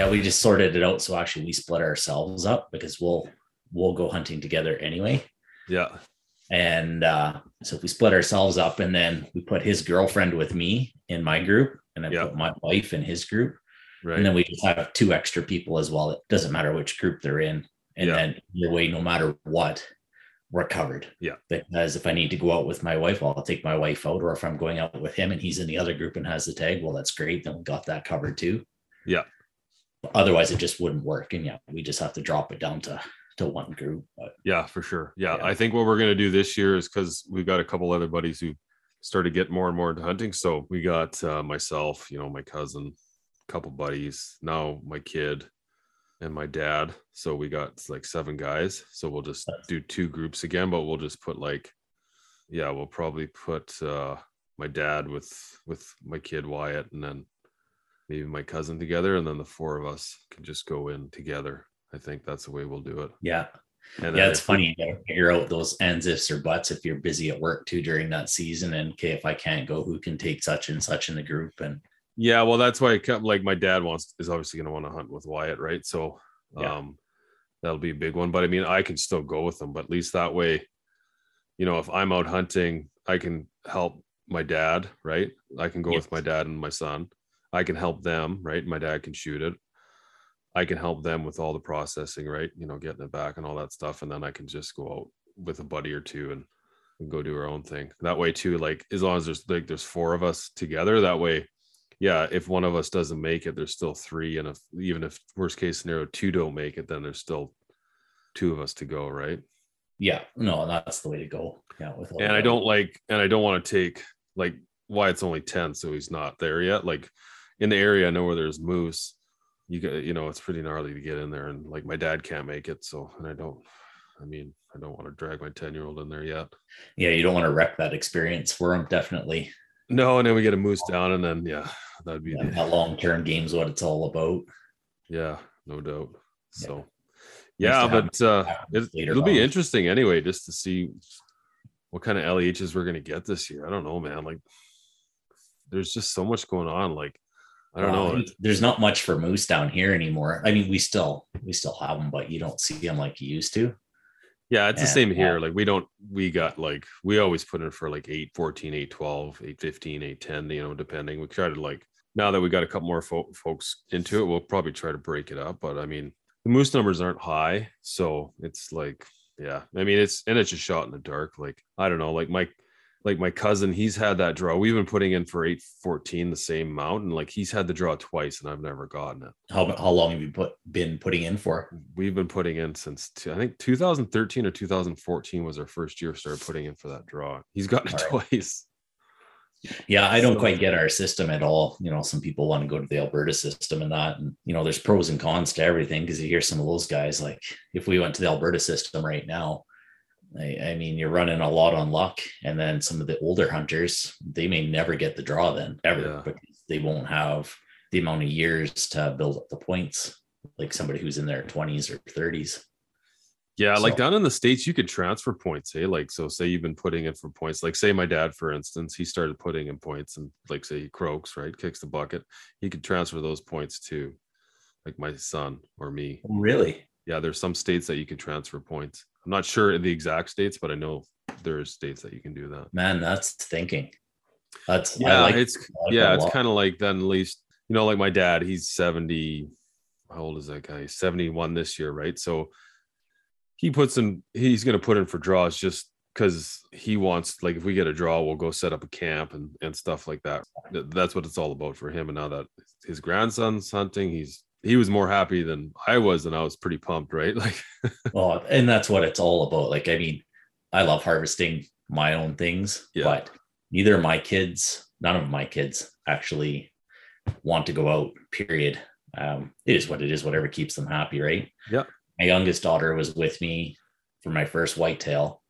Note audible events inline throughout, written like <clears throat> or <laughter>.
Yeah, we just sorted it out. So actually, we split ourselves up because we'll we'll go hunting together anyway. Yeah. And uh, so we split ourselves up, and then we put his girlfriend with me in my group, and I Yeah. put my wife in his group, Right. and then we just have two extra people as well. It doesn't matter which group they're in, and Yeah. then either way, no matter what, we're covered. Yeah. Because if I need to go out with my wife, well, I'll take my wife out, or if I'm going out with him and he's in the other group and has the tag, well, that's great. Then we got that covered too. Yeah. Otherwise, it just wouldn't work, and yeah, we just have to drop it down to to one group. But Yeah, for sure. Yeah, Yeah. I think what we're gonna do this year is because we've got a couple other buddies who started getting more and more into hunting. So we got uh, myself, you know, my cousin, a couple buddies, now my kid, and my dad. So we got like seven guys. So we'll just That's- do two groups again, but we'll just put like, yeah, we'll probably put uh, my dad with with my kid Wyatt, and then maybe my cousin together, and then the four of us can just go in together. I think that's the way we'll do it. yeah, And yeah, it's we- funny. You gotta figure out those ends, ifs, or buts if you're busy at work too during that season. And okay, if I can't go, who can take such and such in the group? And Yeah, well, that's why it kept, like my dad wants is obviously going to want to hunt with Wyatt, right? So, Yeah. um, that'll be a big one. But I mean, I can still go with them, but at least that way, you know, if I'm out hunting, I can help my dad, right? I can go Yes. with my dad and my son. I can help them, right? My dad can shoot it. I can help them with all the processing, right? You know, getting it back and all that stuff, and then I can just go out with a buddy or two and, and go do our own thing. That way, too, like as long as there's like there's four of us together, that way yeah, if one of us doesn't make it, there's still three. And if even if worst case scenario two don't make it, then there's still two of us to go, right? yeah, no, that's the way to go. Yeah, with And I don't like and I don't want to take like Wyatt's only 10, so he's not there yet. Like in the area, I know where there's moose. You get you know, it's pretty gnarly to get in there. And like my dad can't make it. So and I don't I mean, I don't want to drag my 10 year old in there yet. Yeah, you don't want to wreck that experience for them. Definitely, No, and then we get a moose down, and then yeah, that'd be yeah, the, that long term game's what it's all about. Yeah, no doubt. So, Nice yeah, but uh, it, it'll be interesting anyway, just to see what kind of LEHs we're gonna get this year. I don't know, man. Like, there's just so much going on. Like, I don't know. Um, there's not much for moose down here anymore. I mean, we still we still have them, but you don't see them like you used to. Yeah, it's the Yeah, same yeah. here. Like, we don't, we got like, we always put in for like 8, 14, 8, 12, 8, 15, 8, 10, you know, depending. We try to like, now that we got a couple more fo- folks into it, we'll probably try to break it up. But I mean, the moose numbers aren't high. So it's like, yeah, I mean, it's, and it's just shot in the dark. Like, I don't know, like my, like my cousin, he's had that draw. We've been putting in for 814 the same amount, and like he's had the draw twice, and I've never gotten it. How how long have you put been putting in for? We've been putting in since two, I think 2013 or 2014 was our first year. Started putting in for that draw. He's gotten it right. twice. Yeah, I don't So- quite get our system at all. You know, some people want to go to the Alberta system and that, and you know, there's pros and cons to everything because you hear some of those guys like if we went to the Alberta system right now, I, I mean, you're running a lot on luck, and then some of the older hunters they may never get the draw then ever Yeah. because they won't have the amount of years to build up the points like somebody who's in their 20s or 30s. Yeah, like down in the states, you could transfer points. Hey, like so, say you've been putting in for points. Like say my dad, for instance, he started putting in points, and like say he croaks, right, kicks the bucket. He could transfer those points to, like my son or me. Oh, really? Yeah, there's some states that you can transfer points. I'm not sure the exact states, but I know there's states that you can do that. Man, that's thinking. That's Yeah, like it's yeah, it's kind of like then at least you know, like my dad, he's 70. How old is that guy? He's 71 this year, right? So he puts in, he's gonna put in for draws just because he wants, like, if we get a draw, we'll go set up a camp and and stuff like that. That's what it's all about for him. And now that his grandson's hunting, he's he was more happy than I was, and I was pretty pumped, right? <laughs> Like, Well, and that's what it's all about. Like, I mean, I love harvesting my own things, Yeah. but neither of my kids, none of my kids actually want to go out, period. Um, it is what it is, whatever keeps them happy, right? Yeah. My youngest daughter was with me for my first whitetail.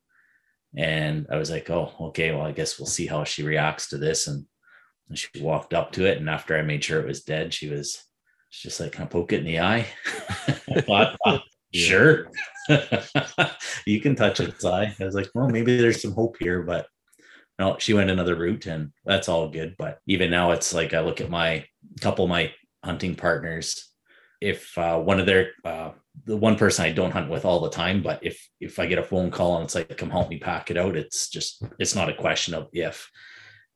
And I was like, oh, okay, well, I guess we'll see how she reacts to this. And, and she walked up to it. And after I made sure it was dead, she was she's just like, can I poke it in the eye? <laughs> I thought, <laughs> "Uh, Sure. <laughs> you can touch its eye. I was like, well, maybe there's some hope here, but no, she went another route and that's all good. But even now it's like I look at my couple of my hunting partners. If uh, one of their uh, the one person I don't hunt with all the time, but if if I get a phone call and it's like, come help me pack it out, it's just it's not a question of if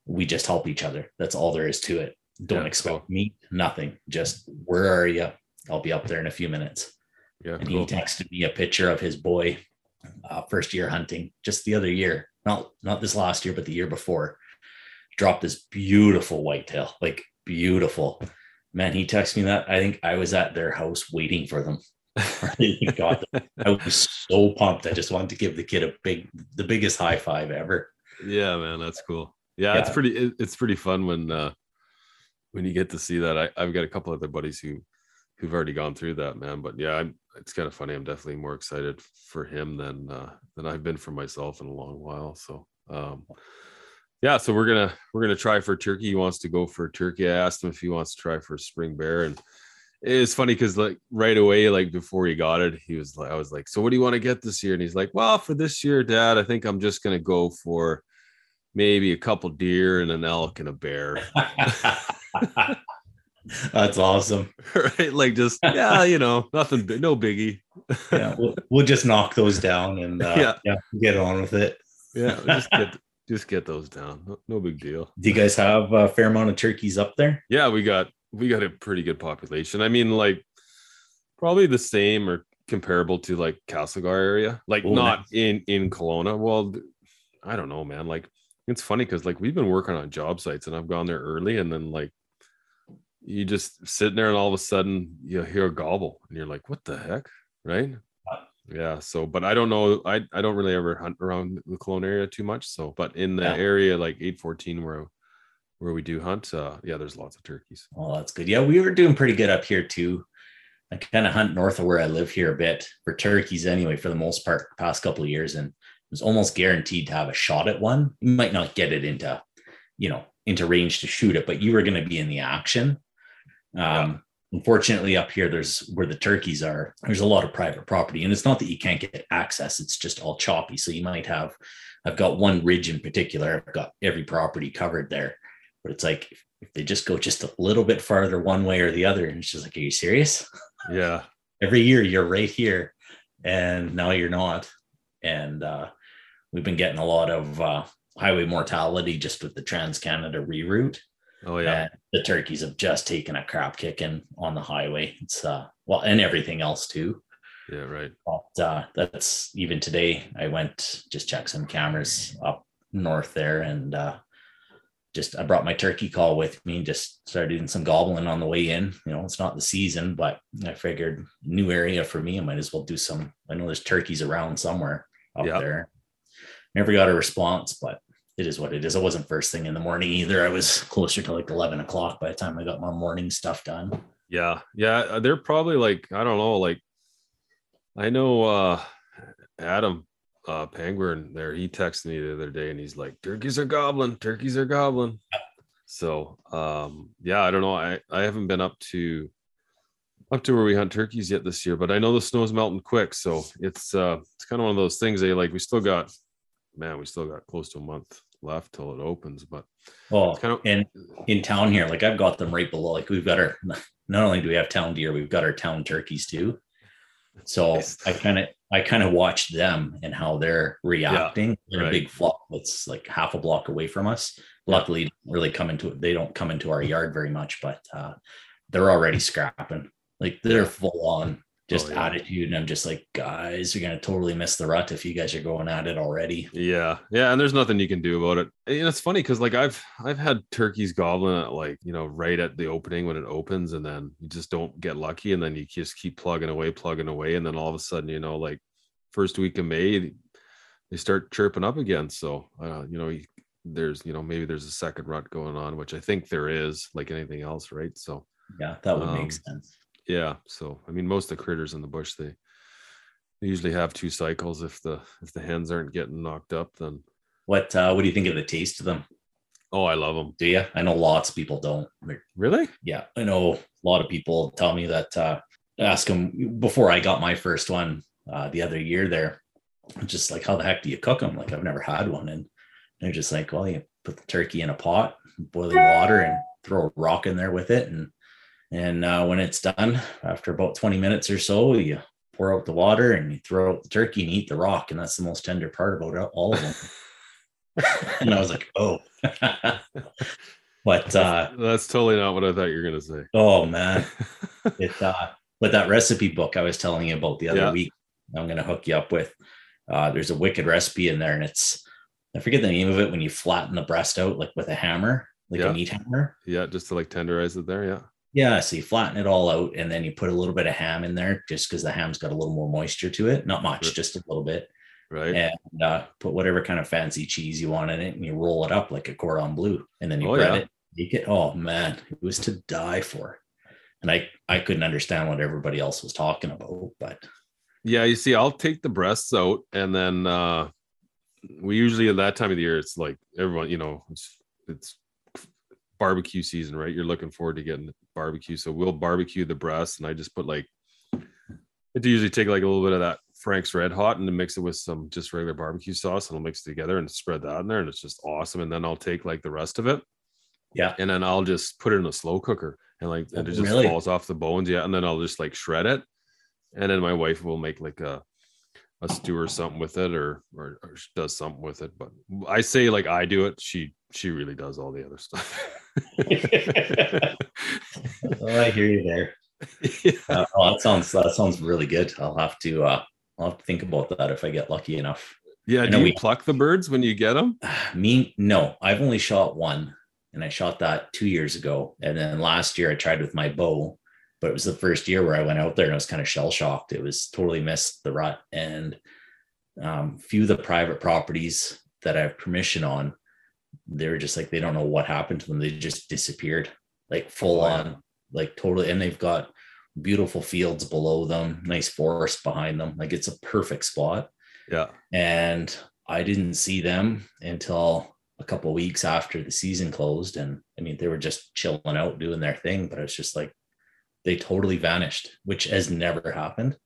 we just help each other. That's all there is to it. Don't Yeah, expect cool. me, nothing. Just where are you? I'll be up there in a few minutes yeah, and cool. he texted me a picture of his boy uh, first year hunting just the other year not not this last year but the year before dropped this beautiful whitetail like beautiful man he texted me that i think i was at their house waiting for them <laughs> He got them. i was so pumped i just wanted to give the kid a big the biggest high five ever yeah man that's cool yeah, it's pretty it, it's pretty fun when uh when you get to see that I, i've got a couple other buddies who who've already gone through that man but yeah i'm it's kind of funny i'm definitely more excited for him than uh than i've been for myself in a long while so um yeah so we're gonna we're gonna try for turkey. He wants to go for turkey. I asked him if he wants to try for spring bear and it's funny because like right away like before he got it he was like i was like so what do you want to get this year? And he's like well for this year dad i think i'm just gonna go for maybe a couple deer and an elk and a bear <laughs> <laughs> that's awesome. <laughs> Right? Like just yeah you know nothing no biggie. Yeah we'll, we'll just knock those down and uh, Yeah. yeah get on with it. Yeah just get <laughs> just get those down. No, no big deal. Do you guys have a fair amount of turkeys up there? Yeah we got we got a pretty good population. I mean like probably the same or comparable to like castlegar area. Like Oh, not nice. in in Kelowna. well i don't know man. Like it's funny because like we've been working on job sites and i've gone there early and then like you just sitting there and all of a sudden you hear a gobble and you're like what the heck right yeah so but i don't know i i don't really ever hunt around the Kelowna area too much so but in the Yeah. area like 814 where where we do hunt uh yeah there's lots of turkeys Oh, that's good. Yeah, we were doing pretty good up here too. I kind of hunt north of where I live here a bit for turkeys anyway, for the most part, the past couple of years, and it was almost guaranteed to have a shot at one. You might not get it into, you know, into range to shoot it, but you were going to be in the action. Um, Unfortunately, up here, there's where the turkeys are. There's a lot of private property, and it's not that you can't get access; it's just all choppy. So you might have. I've got one ridge in particular. I've got every property covered there, but it's like if they just go just a little bit farther one way or the other, and it's just like, are you serious? yeah <laughs> Every year you're right here, and now you're not. And uh, we've been getting a lot of uh, highway mortality just with the Trans Canada reroute. Oh yeah And the turkeys have just taken a crap kicking on the highway. It's uh, well, and everything else too. yeah right But uh, that's even today. I went just check some cameras up north there, and uh, just I brought my turkey call with me and just started doing some gobbling on the way in. You know, it's not the season, but I figured new area for me. I might as well do some. I know there's turkeys around somewhere up Yeah. there. Never got a response, but it is what it is. I wasn't first thing in the morning either. I was closer to like 11 o'clock by the time I got my morning stuff done. Yeah, yeah, uh, they're probably like I don't know, like I know uh Adam uh Penguin there. He texted me the other day, and he's like, "Turkeys are goblin, turkeys are goblin. So, um, yeah, I don't know. I I haven't been up to up to where we hunt turkeys yet this year, but I know the snow's melting quick, so it's uh it's kind of one of those things. They like we still got, man, we still got close to a month left till it opens, but well, kind of and in town here, like I've got them right below. Like we've got our not only do we have town deer, we've got our town turkeys too. So Nice. I kind of I kind of watch them and how they're reacting. They're right. a big flock that's like half a block away from us. Luckily, don't really come into it. they don't come into our yard very much, but uh, they're already scrapping. Like they're full on just Oh, yeah. attitude, and I'm just like, guys, you're gonna totally miss the rut if you guys are going at it already. Yeah, yeah, and there's nothing you can do about it. And it's funny because like I've I've had turkeys gobbling at like you know right at the opening when it opens, and then you just don't get lucky, and then you just keep plugging away, plugging away, and then all of a sudden you know like first week of May they start chirping up again. So uh, you know you, there's you know maybe there's a second rut going on, which I think there is, like anything else, right? So Yeah, that would Um, make sense. Yeah, so I mean most of the critters in the bush they they usually have two cycles. If the if the hens aren't getting knocked up, then What uh, what do you think of the taste of them? oh I love them. Do you? I know lots of people don't. Really? Yeah, I know a lot of people tell me that. Uh, ask them before I got my first one uh, the other year. There, I'm just like, how the heck do you cook them? Like I've never had one, and they're just like, well, you put the turkey in a pot, boiling water, and throw a rock in there with it, and and uh, when it's done, after about 20 minutes or so, you pour out the water and you throw out the turkey and eat the rock, and that's the most tender part about all of them. <laughs> and I was like, oh. but uh, That's totally not what I thought you were gonna say. oh man, <laughs> it uh but that recipe book I was telling you about the other Yeah. week, I'm gonna hook you up with. Uh there's a wicked recipe in there, and it's I forget the name of it when you flatten the breast out like with a hammer, like Yeah. a meat hammer. yeah, just to like tenderize it there. Yeah. Yeah, so you flatten it all out and then you put a little bit of ham in there just because the ham's got a little more moisture to it. Not much, Right. just a little bit. Right. And uh, put whatever kind of fancy cheese you want in it and you roll it up like a cordon bleu. And then you Oh, bread yeah. it, bake it. Oh man, it was to die for. And I, I couldn't understand what everybody else was talking about, but Yeah, you see, I'll take the breasts out and then uh we usually at that time of the year it's like everyone, you know, it's it's barbecue season, right? You're looking forward to getting barbecue. So we'll barbecue the breasts and I just put like I do usually take like a little bit of that Frank's Red Hot and then mix it with some just regular barbecue sauce and I'll mix it together and spread that in there and it's just awesome. And then I'll take like the rest of it yeah, and then I'll just put it in a slow cooker and like and it just Really? falls off the bones. Yeah. And then I'll just like shred it. And then my wife will make like a a stew or something with it or, or or does something with it. But I say like I do it. She she really does all the other stuff. <laughs> oh, I hear you there. <laughs> yeah. Uh, oh, that sounds that sounds really good. I'll have to uh, I'll have to think about that if I get lucky enough. Yeah. Do you we- pluck the birds when you get them? <sighs> Me, no, I've only shot one, and I shot that two years ago. And then last year I tried with my bow, but it was the first year where I went out there and I was kind of shell shocked. It was totally missed the rut. And um, few of the private properties that I have permission on, they were just like they don't know what happened to them. They just disappeared, like full yeah. on, like totally. And they've got beautiful fields below them, nice forest behind them. Like it's a perfect spot Yeah. and I didn't see them until a couple of weeks after the season closed. And I mean, they were just chilling out doing their thing, but it's just like they totally vanished, which has never happened.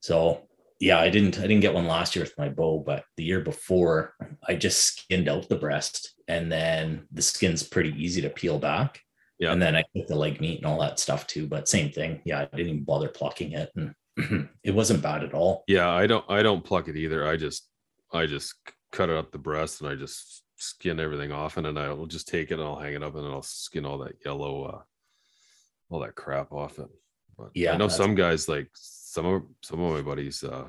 So yeah, I didn't I didn't get one last year with my bow, but the year before I just skinned out the breast and then the skin's pretty easy to peel back. Yeah. And then I took the leg meat and all that stuff too. But same thing. Yeah, I didn't even bother plucking it. And <clears throat> it wasn't bad at all. Yeah. I don't I don't pluck it either. I just I just cut it up the breast and I just skin everything off and then I'll just take it and I'll hang it up and then I'll skin all that yellow uh all that crap off it. But Yeah, I know some guys like some of some of my buddies uh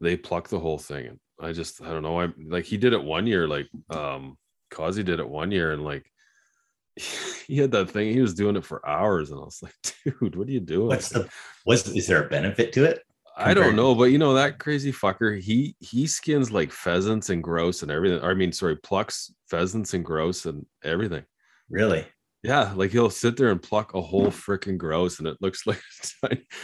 they pluck the whole thing and I just I don't know. I like he did it one year, like um Causey did it one year, and like <laughs> he had that thing. He was doing it for hours, and I was like, <laughs> dude, what are you doing? What's the what's is there a benefit to it? I don't know, but you know that crazy fucker. He he skins like pheasants and grouse and everything. I mean, sorry, plucks pheasants and grouse and everything. Really? Yeah, like he'll sit there and pluck a whole freaking grouse, and it looks <laughs> like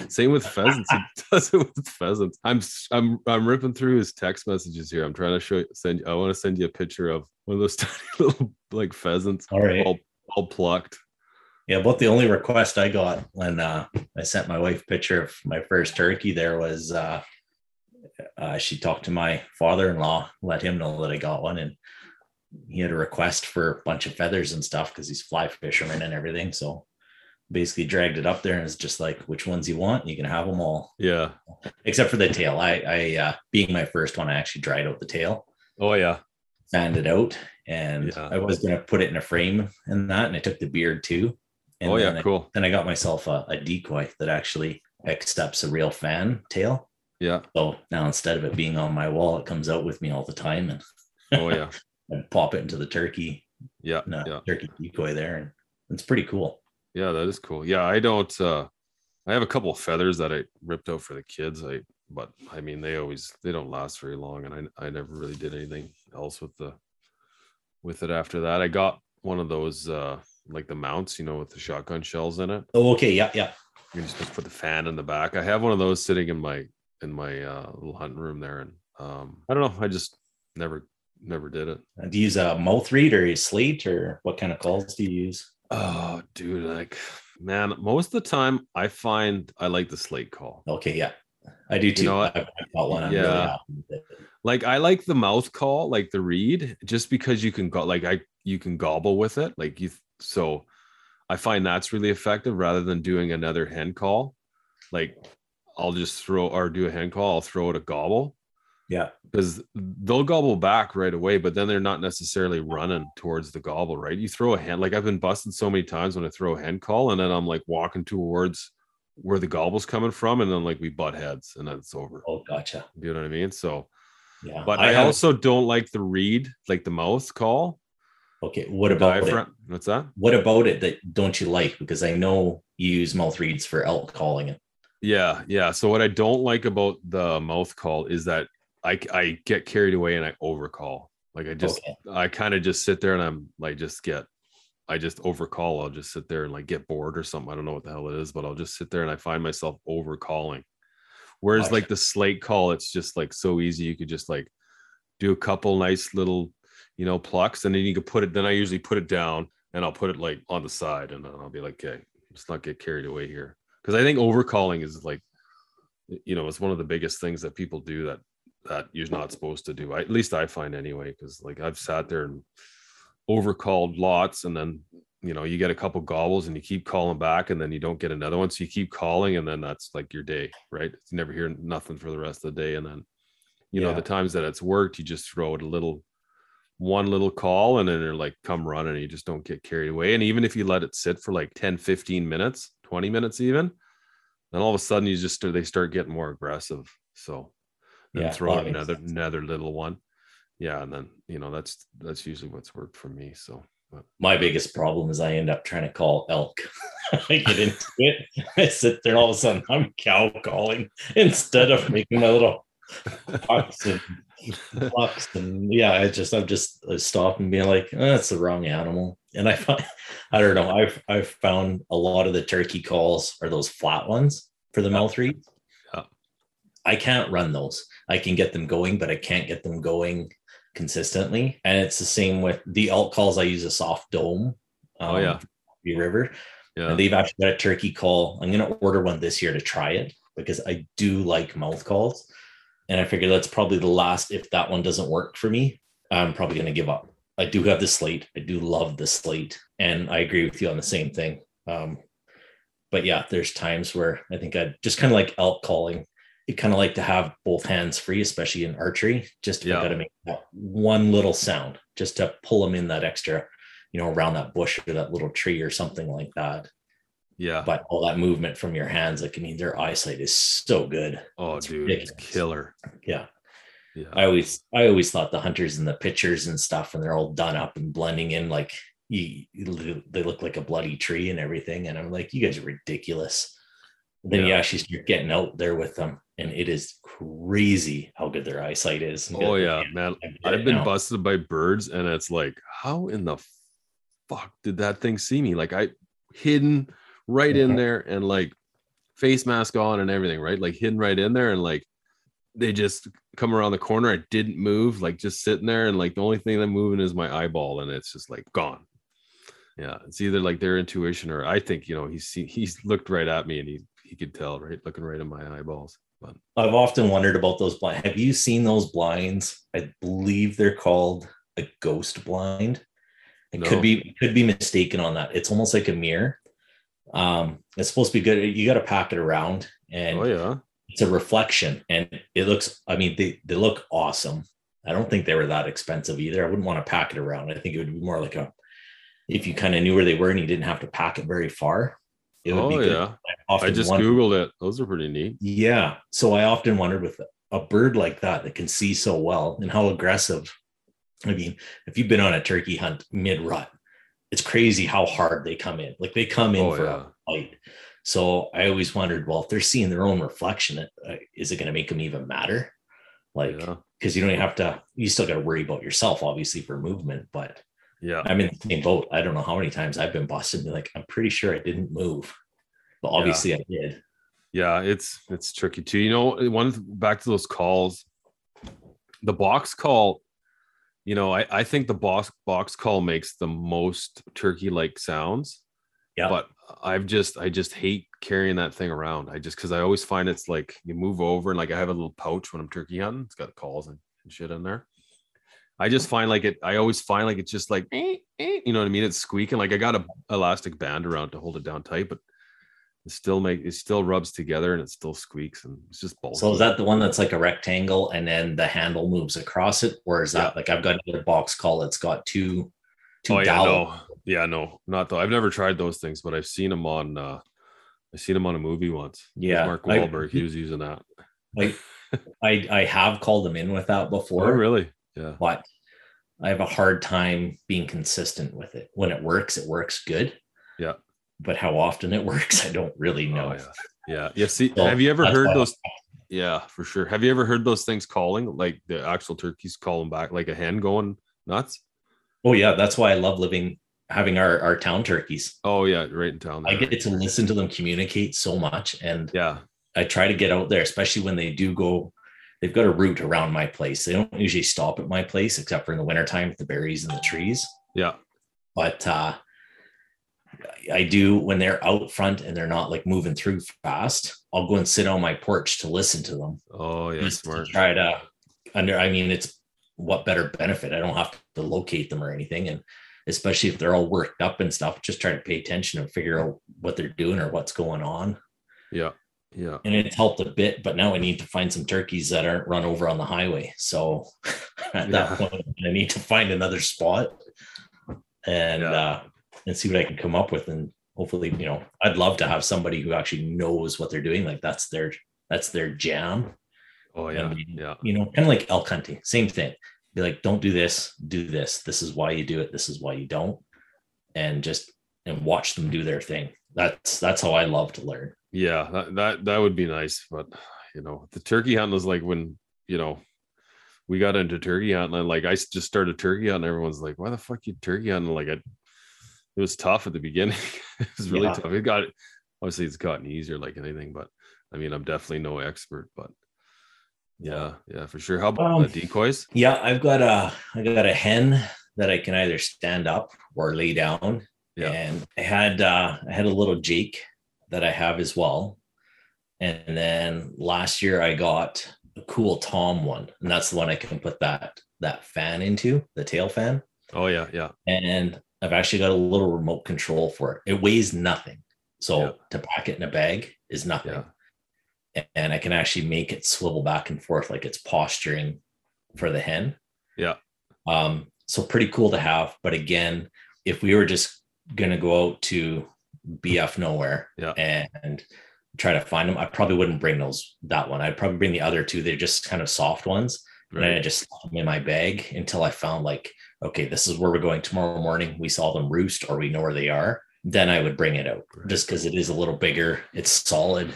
same with pheasants. he <laughs> does it with pheasants. I'm I'm I'm ripping through his text messages here. I'm trying to show send. I want to send you a picture of one of those <laughs> tiny little like pheasants, all right, all, all plucked. Yeah, about the only request I got when uh, I sent my wife picture of my first turkey there was uh, uh, she talked to my father-in-law, let him know that I got one, and he had a request for a bunch of feathers and stuff because he's fly fisherman and everything. So basically dragged it up there and it's just like which ones you want? You can have them all. Yeah. Except for the tail. I i uh being my first one i actually dried out the tail. Oh yeah. Fanned it out and Yeah. i was going to put it in a frame and that and i took the beard too. And oh then yeah I- cool. then i got myself a, a decoy that actually accepts a real fan tail. Yeah. So now instead of it being on my wall it comes out with me all the time and oh yeah <laughs> I pop it into the turkey yeah no, yeah turkey decoy there and it's pretty cool Yeah, that is cool. Yeah, I don't uh I have a couple of feathers that I ripped out for the kids. I but I mean they always they don't last very long and I I never really did anything else with the with it after that. I got one of those uh like the mounts, you know, with the shotgun shells in it. oh okay yeah yeah You just put the fan in the back. I have one of those sitting in my in my uh little hunting room there and um I don't know, I just never never did it. Uh, Do you use a mouth reed or a slate or what kind of calls do you use? Oh, dude, like man, most of the time I find I like the slate call. Okay, yeah, I do too. know what? I've, I've got one. I'm really Yeah. happy with it. like I like the mouth call, like the reed, just because you can go like I you can gobble with it. Like you so I find that's really effective rather than doing another hand call. Like I'll just throw or do a hand call, I'll throw it a gobble Yeah, because they'll gobble back right away, but then they're not necessarily running towards the gobble, right? You throw a hand, like I've been busted so many times when I throw a hand call, and then I'm like walking towards where the gobble's coming from, and then like we butt heads, and then it's over. oh, gotcha. You know what I mean? So Yeah, but I, have- also don't like the reed, like the mouth call. okay. What about it? What's that? What about it that don't you like? Because I know you use mouth reeds for elk calling it. Yeah, yeah. So what I don't like about the mouth call is that I I get carried away and I overcall. Like I just okay. I kind of just sit there and I'm like just get I just overcall. I'll just sit there and like get bored or something. I don't know what the hell it is, but I'll just sit there and I find myself overcalling. Whereas like the slate call, it's just like so easy. You could just like do a couple nice little, you know, plucks, and then you could put it. Then I usually put it down and I'll put it like on the side, and then I'll be like, okay, let's not get carried away here. Because I think overcalling is like, you know, it's one of the biggest things that people do that that you're not supposed to do. I, at least I find anyway. Because like I've sat there and overcalled lots, and then you know you get a couple gobbles and you keep calling back, and then you don't get another one, so you keep calling, and then that's like your day, right? You never hear nothing for the rest of the day, and then you know the times that it's worked, you just throw it a little one little call and then they're like come running and you just don't get carried away and even if you let it sit for like 10 15 minutes 20 minutes even then all of a sudden you just they start getting more aggressive so Yeah, throw out another sense. another little one yeah and then you know that's that's usually what's worked for me so but My biggest problem is I end up trying to call elk. <laughs> I get into it. <laughs> I sit there, all of a sudden I'm cow calling instead of making my little pucks and plucks. And yeah, I just I'm just I stop and being like, oh, that's the wrong animal. And I find <laughs> I don't know. I've I've found a lot of the turkey calls are those flat ones for the mouth reeds. Yeah. I can't run those. I can get them going, but I can't get them going consistently. And it's the same with the alt calls. I use a soft dome. Oh, yeah. Bee River. yeah And they've actually got a turkey call. I'm going to order one this year to try it because I do like mouth calls. And I figure that's probably the last. If that one doesn't work for me, I'm probably going to give up. I do have the slate. I do love the slate. And I agree with you on the same thing. Um, but yeah, there's times where I think I just kind of like elk calling. You kind of like to have both hands free, especially in archery. Just I Yeah. to make that one little sound, just to pull them in that extra, you know, around that bush or that little tree or something like that yeah but all that movement from your hands, like I mean, their eyesight is so good. oh it's dude it's killer Yeah. Yeah. I always I always thought the hunters and the pictures and stuff, and they're all done up and blending in like you, they look like a bloody tree and everything. And I'm like, you guys are ridiculous. then you Yeah. actually start getting out there with them, and it is crazy how good their eyesight is. oh yeah, man. I've been now. busted by birds, and it's like, how in the fuck did that thing see me? Like I hidden right in Mhm. there and like face mask on and everything, right? Like hidden right in there, and like they just come around the corner. I didn't move, like just sitting there, and like the only thing that's moving is my eyeball, and it's just like gone. Yeah, it's either like their intuition or I think you know he's he's looked right at me and he he could tell right looking right in my eyeballs. But I've often wondered about those blinds. Have you seen those blinds? I believe they're called a ghost blind. It No. could be could be mistaken on that. It's almost like a mirror. Um, it's supposed to be good. You got to pack it around, and oh yeah, it's a reflection, and it looks. I mean, they they look awesome. I don't think they were that expensive either. I wouldn't want to pack it around. I think it would be more like a if you kind of knew where they were and you didn't have to pack it very far. It would oh be good. yeah. I I just wonder- googled it. Those are pretty neat. yeah. So I often wondered with a bird like that that can see so well and how aggressive. I mean, if you've been on a turkey hunt mid rut, it's crazy how hard they come in. Like they come in Oh, for yeah. a fight. So I always wondered, well, if they're seeing their own reflection, uh, is it going to make them even matter? Like, Yeah. because you don't have to, you still got to worry about yourself, obviously, for movement. But Yeah. I'm in the same boat. I don't know how many times I've been busted. and Like, I'm pretty sure I didn't move, but Yeah. obviously I did. yeah it's it's tricky too you know one back to those calls the box call you know i i think the box box call makes the most turkey like sounds Yeah. but i've just i just hate carrying that thing around i just because i always find it's like you move over and like i have a little pouch when i'm turkey hunting it's got calls and, and shit in there i just find like it i always find like it's just like eh, eh, you know what i mean? It's squeaking like i got a elastic band around to hold it down tight but it still make it still rubs together and it still squeaks and it's just bulky. So is that the one that's like a rectangle and then the handle moves across it, or is that Yeah. like I've got another box call that's got two two oh yeah dowel- no yeah no not though I've never tried those things but I've seen them on uh I've seen them on a movie once. Yeah, Mark I- Wahlberg he was using that. Like I I have called them in with that oh before, really yeah but I have a hard time being consistent with it. When it works, it works good. Yeah. But how often it <laughs> works, I don't really oh, know. oh yeah yeah yeah see So have you ever heard those yeah for sure have you ever heard those things calling like the actual turkeys calling back like a hen going nuts Oh yeah, that's why I love living having our our town turkeys. oh yeah right in town I get to listen to them communicate so much, and yeah I try to get out there, especially when they do go. They've got a route around my place. They don't usually stop at my place except for in the wintertime with the berries and the trees. yeah But uh, I do when they're out front and they're not like moving through fast. I'll go and sit on my porch to listen to them. oh yeah to smart try to under. I mean, it's what better benefit? I don't have to locate them or anything, and especially if they're all worked up and stuff, just try to pay attention and figure out what they're doing or what's going on yeah yeah. And it's helped a bit but now i need to find some turkeys that aren't run over on the highway. So <laughs> at Yeah. that point i need to find another spot and Yeah. uh and see what i can come up with. And hopefully you know i'd love to have somebody who actually knows what they're doing. Like that's their that's their jam. Oh yeah. And, yeah. you know kind of like elk hunting. Same thing. Be like don't do this do this. This is why you do it. This is why you don't. And just and watch them do their thing. That's that's how i love to learn Yeah, that, that that would be nice, but you know, the turkey hunt was like when you know we got into turkey hunting, and like I just started turkey hunting. Everyone's like, "Why the fuck you turkey hunting?" Like, I, it was tough at the beginning. <laughs> it was really Yeah. tough. It got obviously it's gotten easier, like anything, but I mean, I'm definitely no expert, but yeah, yeah, for sure. How about Um, the decoys? Yeah, I've got a I got a hen that I can either stand up or lay down. Yeah. And I had uh I had a little Jake that I have as well. And then last year I got a cool Tom one, and that's the one I can put that that fan into, the tail fan. Oh yeah, yeah, And I've actually got a little remote control for it. It weighs nothing. So Yeah. to pack it in a bag is nothing. yeah, And I can actually make it swivel back and forth like it's posturing for the hen. yeah, Um, so pretty cool to have. But again, if we were just gonna go out to BF nowhere Yeah. and try to find them, I probably wouldn't bring those that one. I'd probably bring the other two. They're just kind of soft ones. and I just them in my bag until I found like, okay, this is where we're going tomorrow morning. We saw them roost or we know where they are. Then I would bring it out Right. just because it is a little bigger. It's solid.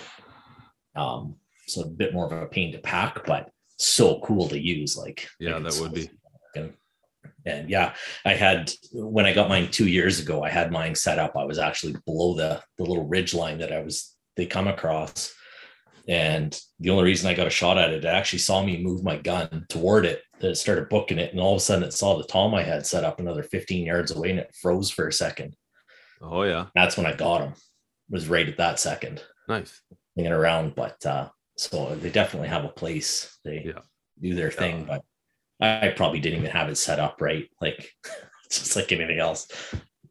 Um, so a bit more of a pain to pack, but so cool to use. Like, Yeah, that would be. And yeah, I had when I got mine two years ago, I had mine set up. I was actually below the the little ridge line that I was they come across. And the only reason I got a shot at it, it actually saw me move my gun toward it. That it started booking it, and all of a sudden it saw the tom I had set up another 15 yards away, and it froze for a second. Oh yeah, That's when I got him. Was right at that second, nice. hanging around. But uh, so they definitely have a place. They Yeah. do their thing, but I probably didn't even have it set up right. Like <laughs> just like anything else.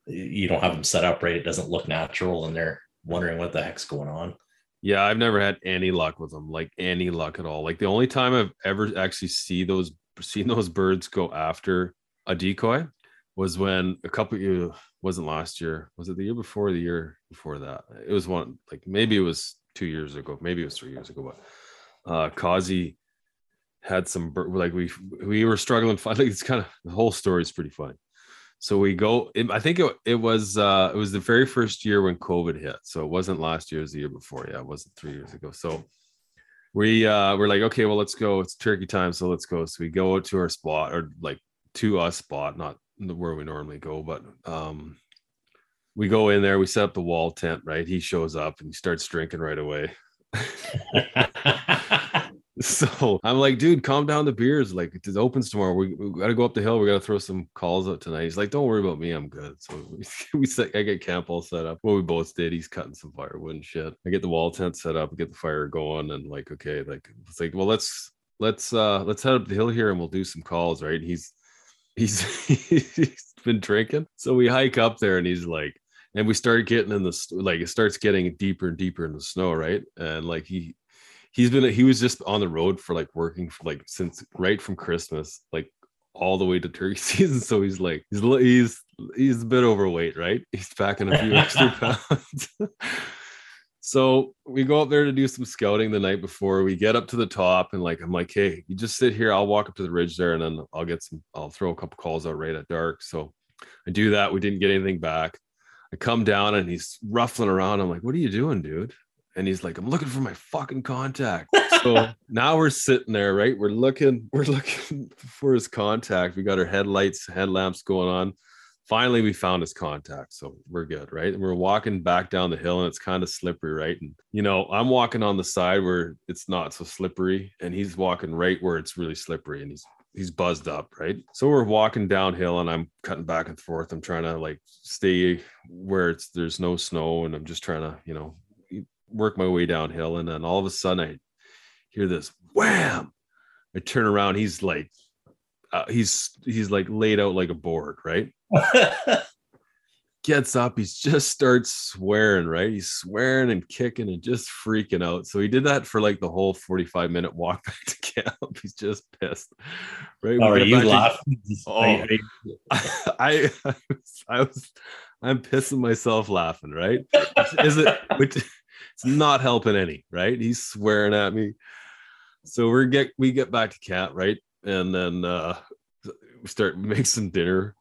You don't have them set up right. It doesn't look natural, and they're wondering what the heck's going on. Yeah, I've never had any luck with them, like any luck at all. Like the only time I've ever actually see those seen those birds go after a decoy was when a couple you wasn't last year. Was it the year before or the year before that? It was one like maybe it was two years ago, maybe it was three years ago, but uh Kazi had some like we we were struggling like it's kind of the whole story is pretty funny. So we go. It, I think it, it was uh, it was the very first year when COVID hit. So it wasn't last year; it was the year before. Yeah, it wasn't three years ago. So we uh, we're like, okay, well, let's go. It's turkey time, so let's go. So we go to our spot, or like to us spot, not where we normally go, but um, we go in there. We set up the wall tent. Right, he shows up and he starts drinking right away. <laughs> <laughs> <laughs> So I'm like, dude, calm down the beers. Like it opens tomorrow. We, we got to go up the hill. We got to throw some calls out tonight. He's like, don't worry about me. I'm good. So <laughs> we, we set, I get camp all set up. Well, we both did. He's cutting some firewood and shit. I get the wall tent set up, get the fire going, and like, okay, like it's like, well, let's let's uh let's head up the hill here and we'll do some calls. Right? He's <laughs> he's he's been drinking. So we hike up there and he's like, and we start getting in the like it starts getting deeper and deeper in the snow, right? And like he he's been he was just on the road for like working for like since right from Christmas, like all the way to turkey <laughs> season. So he's like he's he's he's a bit overweight, right? He's packing a few extra <laughs> pounds. so we go up there to do some scouting the night before. We get up to the top and like I'm like, hey, you just sit here. I'll walk up to the ridge there and then I'll get some. I'll throw a couple calls out right at dark. So I do that. We didn't get anything back. I come down and he's ruffling around. I'm like, what are you doing, dude? And he's like, I'm looking for my fucking contact. So <laughs> now we're sitting there, right? We're looking, we're looking for his contact. We got our headlights, headlamps going on. Finally, we found his contact. So we're good, right? And we're walking back down the hill and it's kind of slippery, right? And you know, I'm walking on the side where it's not so slippery, and he's walking right where it's really slippery, and he's he's buzzed up, right? So we're walking downhill and I'm cutting back and forth. I'm trying to like stay where it's there's no snow, and I'm just trying to, you know, work my way downhill. And then all of a sudden I hear this wham. I turn around, he's like uh, he's he's like laid out like a board, right? <laughs> Gets up, he's just starts swearing, right? He's swearing and kicking and just freaking out. So he did that for like the whole 45 minute walk <laughs> back to camp. He's just pissed. Right. We are you to- laughing? <laughs> Oh. You- I, I, was, I was, I'm pissing myself laughing, right? Is it, which it's not helping any, right? He's swearing at me. So we get, we get back to camp, right? And then, uh, we start <laughs> make some dinner.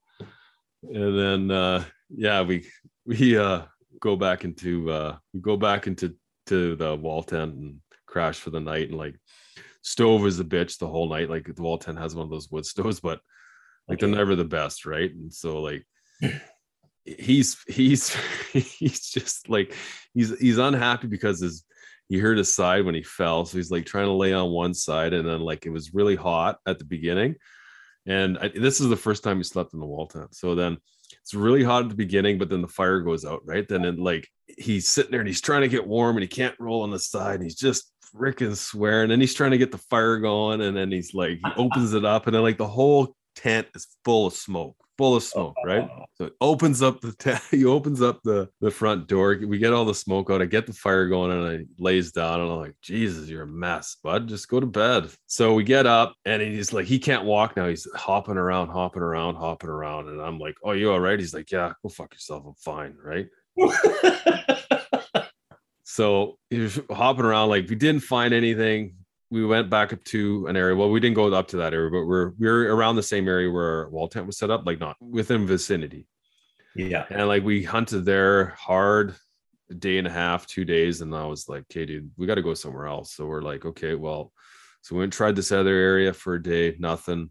And then, uh, yeah, we, we, uh, go back into, uh, we go back into, to the wall tent and crash for the night. And like, stove is a bitch the whole night. Like the wall tent has one of those wood <laughs> stoves, but like they're never the best, right? And so like <laughs> he's he's <laughs> he's just like he's he's unhappy because his he hurt his side when he fell. So he's like trying to lay on one side, and then like it was really hot at the beginning. And I, this is the first time he slept in the wall tent. So then it's really hot at the beginning, but then the fire goes out, right? Then it, like he's sitting there and he's trying to get warm and he can't roll on the side. And he's just freaking swearing. And he's trying to get the fire going. And then he's like, he opens it up, and then like the whole tent is full of smoke, full of smoke, right? Oh. So it opens up the tent, <laughs> he opens up the, the front door. We get all the smoke out. I get the fire going and I lays down and I'm like, Jesus, you're a mess, bud. Just go to bed. So we get up and he's like, he can't walk now. He's hopping around, hopping around, hopping around. And I'm like, Oh, you all right? He's like, Yeah, go fuck yourself. I'm fine, right? <laughs> So he was hopping around, like we didn't find anything. We went back up to an area. Well, we didn't go up to that area, but we're we're around the same area where our wall tent was set up, like not within vicinity. Yeah. And like we hunted there hard, a day and a half, two days, and I was like, "Okay, dude, we got to go somewhere else." So we're like, "Okay, well," so we went and tried this other area for a day, nothing.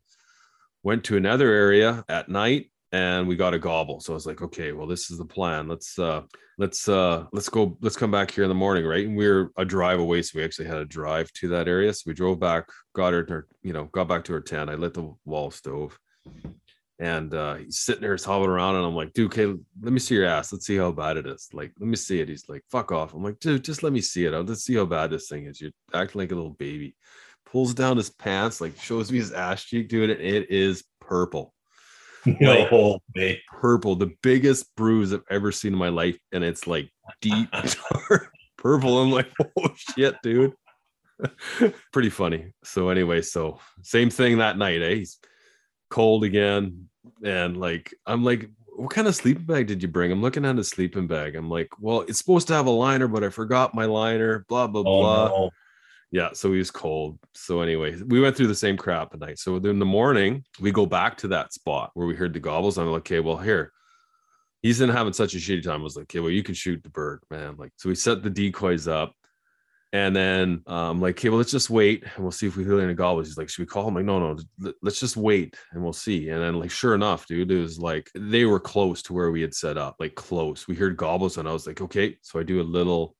Went to another area at night, and we got a gobble. So I was like, "Okay, well, this is the plan. Let's uh, let's uh, let's go. Let's come back here in the morning, right?" And we are a drive away, so we actually had a drive to that area. So we drove back, got her, you know, got back to her tent. I lit the wall stove and uh, he's sitting there, he's hobbling around, and I'm like, dude, okay, let me see your ass. Let's see how bad it is. Like, let me see it. He's like, fuck off. I'm like, dude, just let me see it. I'll just see how bad this thing is. You're acting like a little baby. Pulls down his pants, like shows me his ass cheek, dude, and it is purple. <laughs> No way. Purple, the biggest bruise I've ever seen in my life, and it's like deep <laughs> dark purple. I'm like, <laughs> oh shit, dude. Pretty funny. So anyway, so same thing that night, eh? He's cold again. And like, I'm like, what kind of sleeping bag did you bring? I'm looking at a sleeping bag. I'm like, well, it's supposed to have a liner, but I forgot my liner, blah, blah, Oh, blah. no. Yeah. So he was cold. So anyway, we went through the same crap at night. So in the morning, we go back to that spot where we heard the gobbles. I'm like, okay, well, here. he's been having such a shitty time. I was like, okay, well, you can shoot the bird, man. Like, so we set the decoys up. And then um, like, okay, well, let's just wait and we'll see if we hear any gobbles. He's like, should we call him? Like, no, no, let's just wait and we'll see. And then, like, sure enough, dude, it was like they were close to where we had set up, like close. We heard gobbles, and I was like, okay. So I do a little,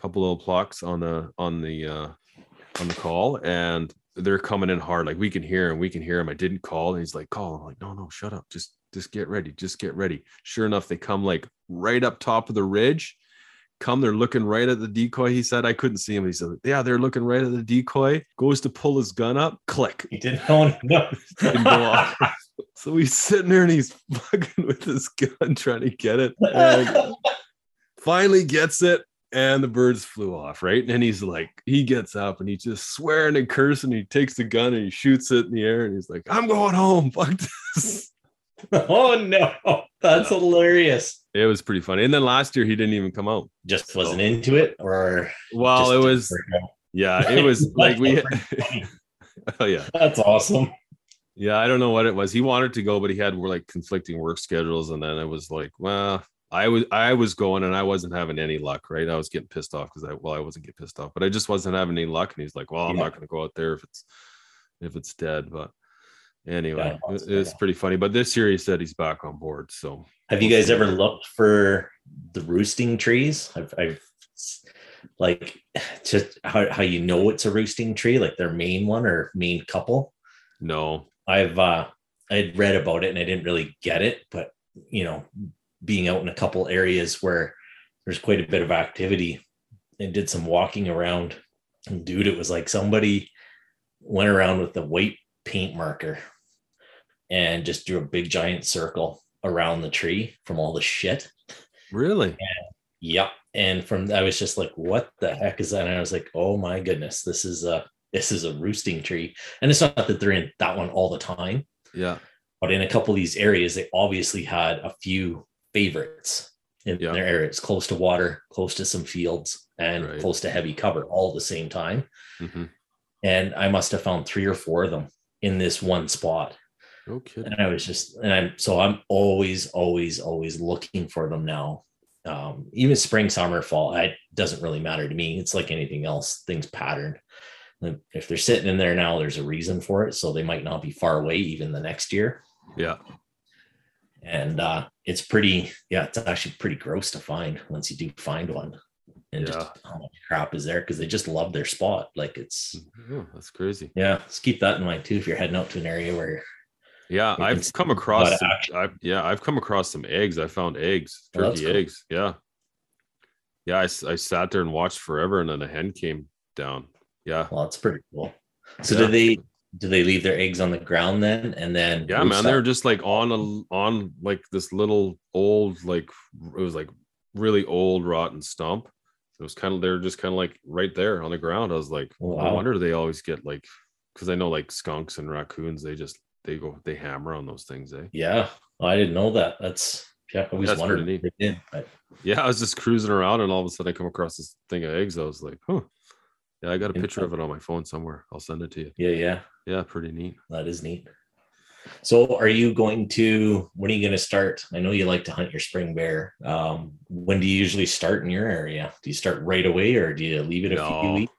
couple little plucks on the on the uh on the call, and they're coming in hard. Like we can hear him, we can hear him. I didn't call, and he's like, call. I'm like, no, no, shut up. Just just get ready. Just get ready. Sure enough, they come like right up top of the ridge come they're looking right at the decoy he said i couldn't see him he said yeah they're looking right at the decoy goes to pull his gun up click He didn't know. No. <laughs> didn't go off. <laughs> so he's sitting there and he's <laughs> fucking with his gun trying to get it finally gets it and the birds flew off right? And he's like he gets up and he's just swearing and cursing. He takes the gun and he shoots it in the air and he's like i'm going home. <laughs> Fuck this. <laughs> Oh no. That's hilarious. it was pretty funny. And then last year he didn't even come out Just wasn't into it or well it was yeah it <laughs> was like we oh yeah. That's awesome. Yeah, I don't know what it was. He wanted to go, but he had like conflicting work schedules, and then it was like, well, I was I was going, and I wasn't having any luck. Right, I was getting pissed off because I well, I wasn't getting pissed off, but I just wasn't having any luck. And he's like, well, I'm Yeah. not going to go out there if it's if it's dead. But anyway, Yeah, it, it's pretty funny. But this year he said he's back on board. So Have you guys ever looked for the roosting trees? I've, I've like <sighs> just how, how you know it's a roosting tree, like their main one or main couple. no, I've uh I'd read about it and I didn't really get it, but you know, being out in a couple areas where there's quite a bit of activity and did some walking around. And dude, it was like somebody went around with the white paint marker and just drew a big giant circle around the tree from all the shit. really, Yep. And from I was just like, what the heck is that? And I was like, oh my goodness, this is a this is a roosting tree. And it's not that they're in that one all the time, yeah, but in a couple of these areas, they obviously had a few favorites in Yeah. their areas, close to water, close to some fields, and Right. close to heavy cover all at the same time. hmm And I must have found three or four of them in this one spot. no kidding. And I was just, and I'm so I'm always, always, always looking for them now. Um, even spring, summer, fall, it doesn't really matter to me. It's like anything else, things pattern. If they're sitting in there now, there's a reason for it. So they might not be far away even the next year. Yeah, And uh, it's pretty, yeah, it's actually pretty gross to find once you do find one. And Yeah. just how much crap is there because they just love their spot. Like it's, oh, that's crazy. yeah, just keep that in mind too. If you're heading out to an area where Yeah, I've come across. Some, action. I, yeah, I've come across some eggs. I found eggs, Oh, turkey cool. eggs. Yeah, yeah. I sat there and watched forever, and then a hen came down. Yeah, Well, that's pretty cool. So Yeah. do they do they leave their eggs on the ground then and then yeah, man. They were up? just like on a on like this little old like it was like really old rotten stump. It was kind of they're just kind of like right there on the ground. I was like, no Wow. wonder they always get like because I know like skunks and raccoons. They just they go they hammer on those things. Eh? yeah. I didn't know that. That's yeah, I always That's wondered pretty did. But Yeah, I was just cruising around, and all of a sudden I come across this thing of eggs. I was like, huh. Yeah, I got a picture of it on my phone somewhere. I'll send it to you. Yeah, yeah, Yeah, pretty neat. that is neat. So, are you going to? When are you going to start? I know you like to hunt your spring bear. Um, when do you usually start in your area? Do you start right away, or do you leave it a few weeks?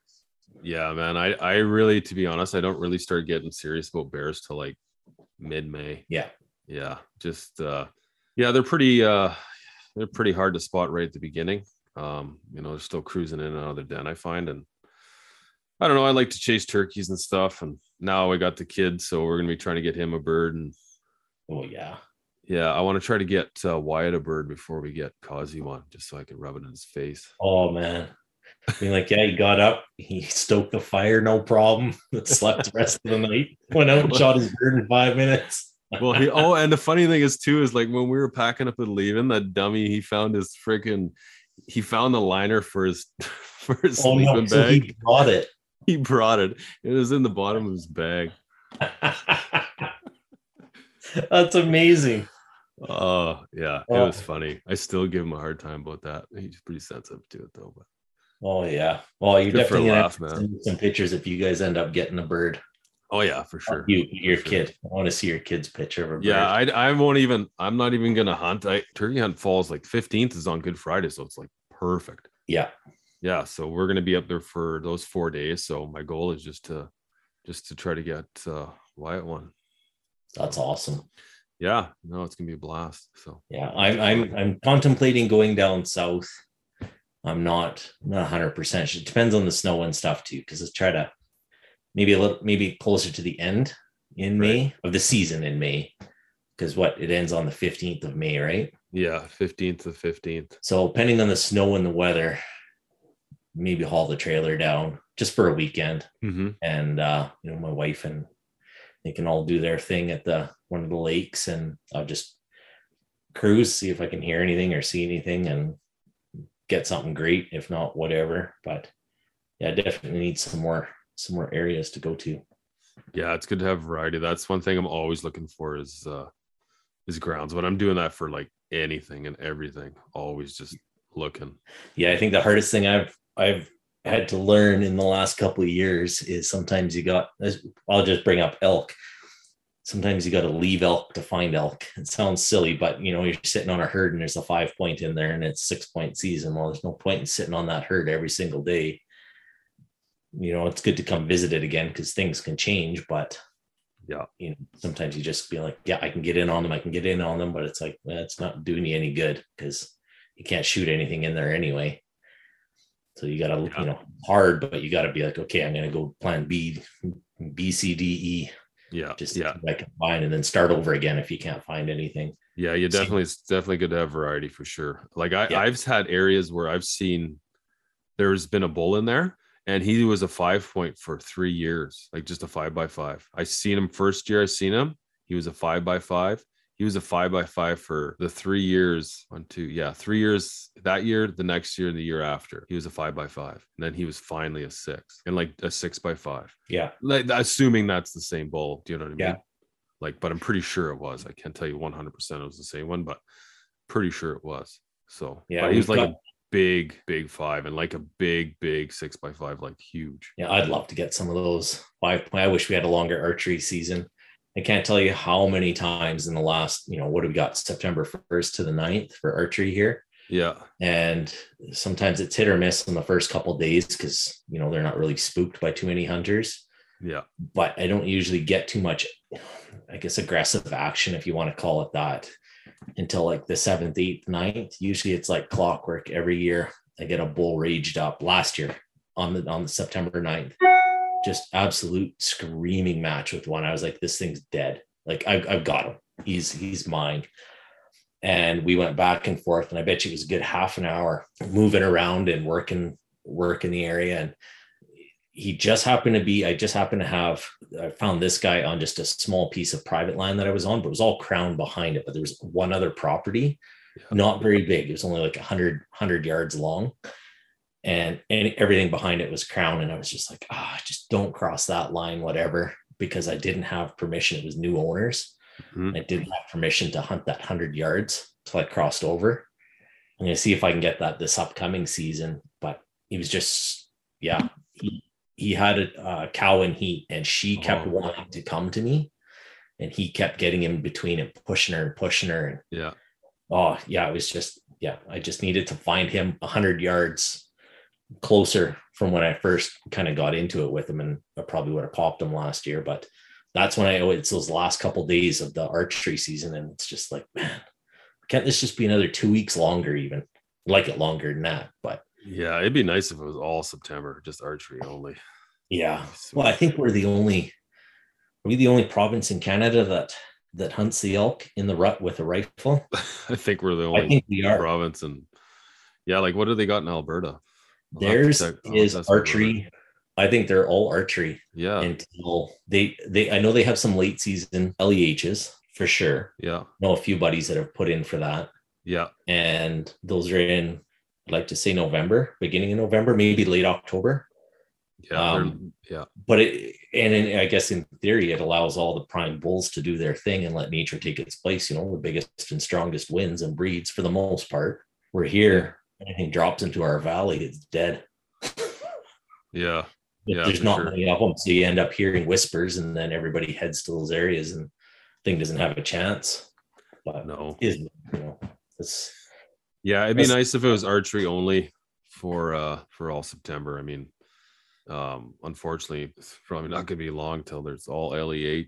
Yeah, man. I I really, to be honest, I don't really start getting serious about bears till like mid May. Yeah. Yeah. Just uh yeah, they're pretty uh they're pretty hard to spot right at the beginning. Um, you know, they're still cruising in and out of their den, I find. And I don't know, I like to chase turkeys and stuff. And now I got the kid, so we're gonna be trying to get him a bird. And Oh yeah, yeah, I want to try to get uh, Wyatt a bird before we get Kazi one, just so I can rub it in his face. Oh man. Being like, yeah, he got up, he stoked the fire, no problem. <laughs> Slept the rest of the night. Went out and shot his bird in five minutes. well he oh and the funny thing is too is like when we were packing up and leaving that dummy he found his freaking he found the liner for his <laughs> for his Oh sleeping no, so bag he brought it. He brought it it was in the bottom of his <laughs> bag That's amazing. oh yeah it Oh. was funny i still give him a hard time about that he's pretty sensitive to it though but Oh yeah. Well, you're for definitely gonna laugh, have to some pictures if you guys end up getting a bird. oh yeah for sure You, your sure. kid. I want to see your kid's picture of a bird. yeah I, I won't even i'm not even gonna hunt i turkey hunt falls like 15th is on good friday so it's like perfect yeah. Yeah so we're going to be up there for those four days so my goal is just to just to try to get uh wyatt one That's awesome. yeah no it's gonna be a blast so Yeah, I'm I'm I'm contemplating going down south. I'm not not 100 percent. It depends on the snow and stuff too, because let's try to maybe a little maybe closer to the end in May of the season in May, because what it ends on the 15th of May, right? yeah 15th to 15th So depending on the snow and the weather, maybe haul the trailer down just for a weekend, mm-hmm. and uh, you know my wife and they can all do their thing at the one of the lakes, and I'll just cruise, see if I can hear anything or see anything, and get something great. If not, whatever. But yeah, definitely need some more some more areas to go to. yeah it's good to have variety that's one thing i'm always looking for is uh is grounds but i'm doing that for like anything and everything always just looking Yeah, I think the hardest thing I've I've had to learn in the last couple of years is sometimes you got I'll just bring up elk. Sometimes you got to leave elk to find elk. It sounds silly, but you know, you're sitting on a herd and there's a five point in there and it's six point season. Well, there's no point in sitting on that herd every single day. You know, it's good to come visit it again because things can change, but Yeah. you know, sometimes you just be like, yeah, I can get in on them, I can get in on them, but it's like, well, it's not doing you any good because you can't shoot anything in there anyway. So you gotta, Yeah. you know, hard, but you gotta be like, okay, I'm gonna go plan B, B, C, D, E, yeah just yeah yeah. I can find and then start over again if you can't find anything. Yeah, you definitely it's definitely good to have variety for sure. Like I, Yeah. I've had areas where I've seen there's been a bull in there and he was a five point for three years, like just a five by five. I seen him first year I seen him. He was a five by five. He was a five by five for the three years, one, two, yeah, three years that year, the next year, and the year after. He was a five by five. And then he was finally a six and like a six by five. Yeah. Like assuming that's the same bull. Do you know what I mean? Yeah. Like, but I'm pretty sure it was. I can't tell you 100% it was the same one, but pretty sure it was. So, Yeah, but he was like got- a big, big five and like a big, big six by five, like huge. Yeah, I'd love to get some of those five point. I wish we had a longer archery season. I can't tell you how many times in the last, you know, what do we got? September 1st to the 9th for archery here. Yeah. And sometimes it's hit or miss in the first couple days because you know they're not really spooked by too many hunters. Yeah. but I don't usually get too much, I guess, aggressive action, if you want to call it that, until like the seventh, eighth, ninth. Usually it's like clockwork every year. I get a bull raged up last year on the on the September 9th. Just absolute screaming match with one. I was like, this thing's dead. Like I've, I've got him. He's he's mine. And we went back and forth, and I bet you it was a good half an hour moving around and working work in the area. And he just happened to be i just happened to have i found this guy on just a small piece of private land that i was on but it was all crown behind it but there was one other property not very big it was only like 100 100 yards long and and everything behind it was crown and i was just like ah just don't cross that line whatever because i didn't have permission it was new owners Mhm. i didn't have permission to hunt that 100 yards till i crossed over i'm going to see if i can get that this upcoming season but he was just yeah he he had a, uh, cow in heat and she kept Oh. wanting to come to me and he kept getting in between and pushing her and pushing her and Yeah. oh yeah it was just yeah i just needed to find him 100 yards closer from when i first kind of got into it with him and i probably would have popped him last year but that's when i it's those last couple days of the archery season and it's just like man can't this just be another two weeks longer even I'd like it longer than that but Yeah. It'd be nice if it was all September, just archery only. yeah well i think we're the only are we the only province in canada that that hunts the elk in the rut with a rifle <laughs> I think we're the only i think we are province and yeah, like what do they got in Alberta? I'll theirs check- is to ask my brother. archery i think they're all archery Yeah. until they they I know they have some late season LEHs for sure. yeah. know a few buddies that have put in for that. Yeah. And those are in I'd like to say November, beginning of November, maybe late October. Yeah. Um, yeah. But it and in, I guess in theory it allows all the prime bulls to do their thing and let nature take its place. You know, the biggest and strongest wins and breeds for the most part. We're here. Anything drops into our valley, it's dead. Yeah. Yeah, there's not sure. many of them. So you end up hearing whispers and then everybody heads to those areas and thing doesn't have a chance. But No. is you know it's Yeah, it'd be nice if it was archery only for uh for all September. I mean, um unfortunately it's probably not gonna be long till there's all LEH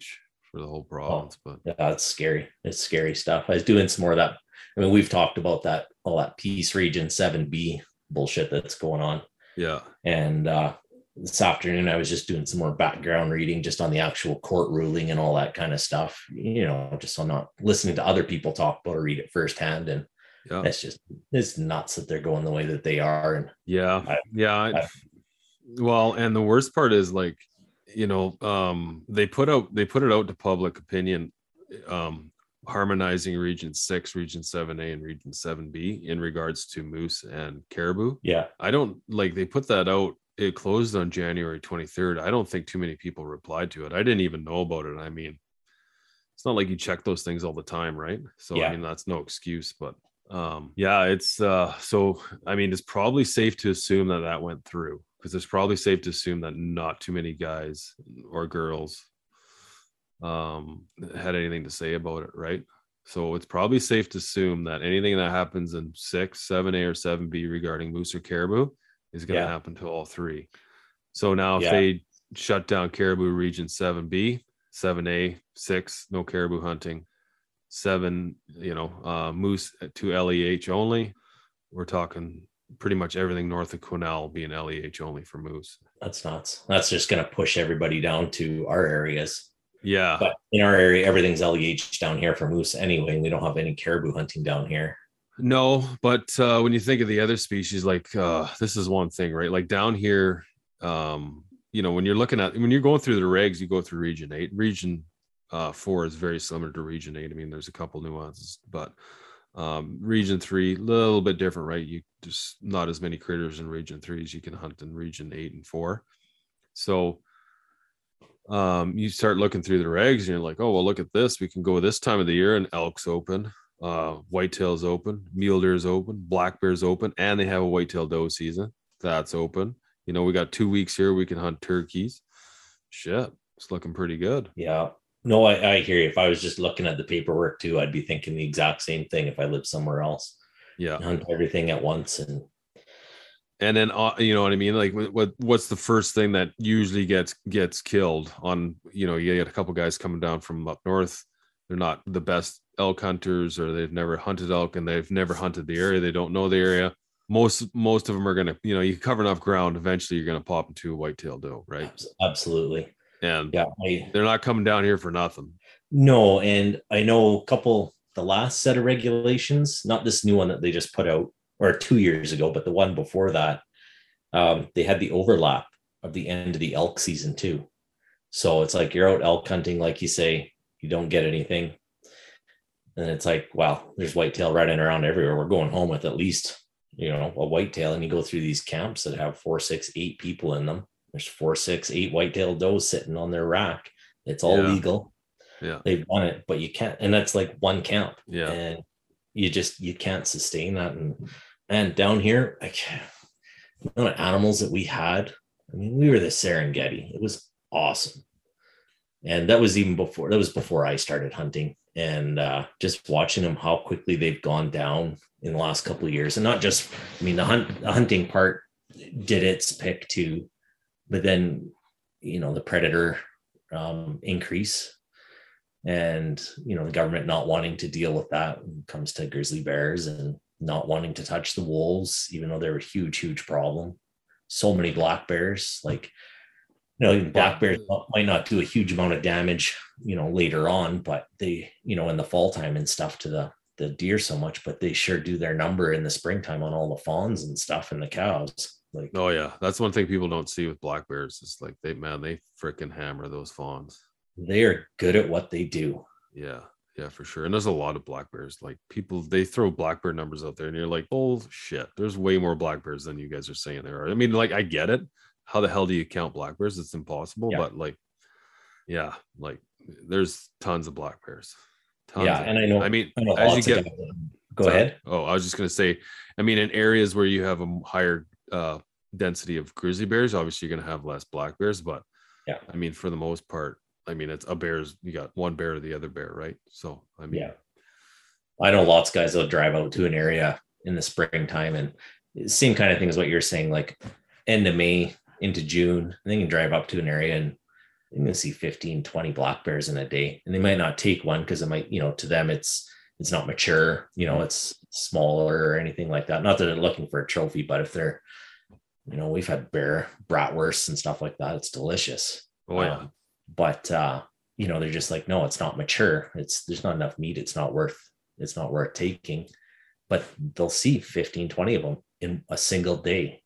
for the whole province, but yeah, it's scary. It's scary stuff. I was doing some more of that. I mean, we've talked about that all that peace region 7B bullshit that's going on. yeah. And uh this afternoon I was just doing some more background reading just on the actual court ruling and all that kind of stuff. You know, just so I'm not listening to other people talk about or read it firsthand. And Yeah. it's just it's nuts that they're going the way that they are. And Yeah. I- yeah. I- I- well, and the worst part is like, you know, um they put out they put it out to public opinion um harmonizing region 6, region 7A and region 7B in regards to moose and caribou. yeah, I don't like they put that out. It closed on January 23rd. I don't think too many people replied to it. I didn't even know about it. I mean, it's not like you check those things all the time, right? So Yeah. I mean, that's no excuse, but um yeah, it's uh so I mean, it's probably safe to assume that that went through because it's probably safe to assume that not too many guys or girls um had anything to say about it, right? So it's probably safe to assume that anything that happens in six, seven A or seven B regarding moose or caribou is going to Yeah. happen to all three. So now if Yeah. they shut down caribou region seven B, seven A, six, no caribou hunting, seven, you know, uh, moose to LEH only, we're talking pretty much everything north of Quesnel being LEH only for moose. that's nuts. That's just going to push everybody down to our areas. Yeah. But in our area, everything's LEH down here for moose anyway. And we don't have any caribou hunting down here. No, but uh, when you think of the other species, like uh, this is one thing, right? Like down here, um, you know, when you're looking at when you're going through the regs, you go through region eight. Region uh, four is very similar to region eight. I mean, there's a couple nuances, but um, region three, a little bit different, right? You just not as many critters in region three as you can hunt in region eight and four. So um, you start looking through the regs and you're like, oh, well, look at this. We can go this time of the year and elk's open uh whitetails open mule deer's open black bear's open and they have a whitetail doe season that's open you know we got two weeks here we can hunt turkeys shit it's looking pretty good Yeah. No, I, I hear you. If I was just looking at the paperwork too, I'd be thinking the exact same thing if I lived somewhere else. yeah Hunt everything at once. And and then uh, you know what i mean? Like what what- what's the first thing that usually gets gets killed on you know you get a couple guys coming down from up north. They're not the best elk hunters or they've never hunted elk and they've never hunted the area. They don't know the area. Most most of them are gonna you know you cover enough ground eventually you're gonna pop into a whitetail doe right? Absolutely. and Yeah. I, they're not coming down here for nothing. No, and I know a couple the last set of regulations, not this new one that they just put out or two years ago, but the one before that, um, they had the overlap of the end of the elk season too. So it's like you're out elk hunting, like you say, you don't get anything. And it's like, wow, there's whitetail running around everywhere. We're going home with at least, you know, a whitetail, and you go through these camps that have four, six, eight people in them. There's four, six, eight whitetail does sitting on their rack. It's all Yeah. legal yeah they've done it, but you can't, and that's like one camp, yeah and you just you can't sustain that. And and down here, like amount of animals that we had I mean, we were the Serengeti. It was awesome. And that was even before that was before I started hunting. And uh, just watching them, how quickly they've gone down in the last couple of years. And not just, I mean, the hunt the hunting part did its pick too, but then you know, the predator um, increase and you know the government not wanting to deal with that when it comes to grizzly bears and not wanting to touch the wolves even though they're a huge huge problem. So many black bears like you know even black bears might not do a huge amount of damage you know later on but they you know in the fall time and stuff to the the deer so much but they sure do their number in the springtime on all the fawns and stuff and the cows like oh yeah. That's one thing people don't see with black bears It's like they man they freaking hammer those fawns. They are good at what they do. Yeah, yeah, for sure. And there's a lot of black bears. Like people, they throw black bear numbers out there, and you're like, oh shit, there's way more black bears than you guys are saying there are. I mean, like I get it. How the hell do you count black bears? It's impossible. Yeah. But like, yeah, like there's tons of black bears. Tons yeah, and I know. I mean, I know as you get, go sorry. ahead. Oh, I was just gonna say. I mean, in areas where you have a higher uh, density of grizzly bears, obviously you're gonna have less black bears. But yeah, I mean, for the most part, I mean, it's a bear's you got one bear or the other bear, right? So I mean, yeah, I know lots of guys will drive out to an area in the springtime and same kind of thing as what you're saying, like end of May into June, and they can drive up to an area and you can see 15, 20 black bears in a day. And they might not take one because it might, you know, to them it's it's not mature, you know, it's smaller or anything like that. Not that they're looking for a trophy, but if they're, you know, we've had bear bratwursts and stuff like that. It's delicious. Oh yeah. Um, but uh, you know, they're just like, no, it's not mature. It's there's not enough meat. It's not worth it's not worth taking. But they'll see 15, 20 of them in a single day.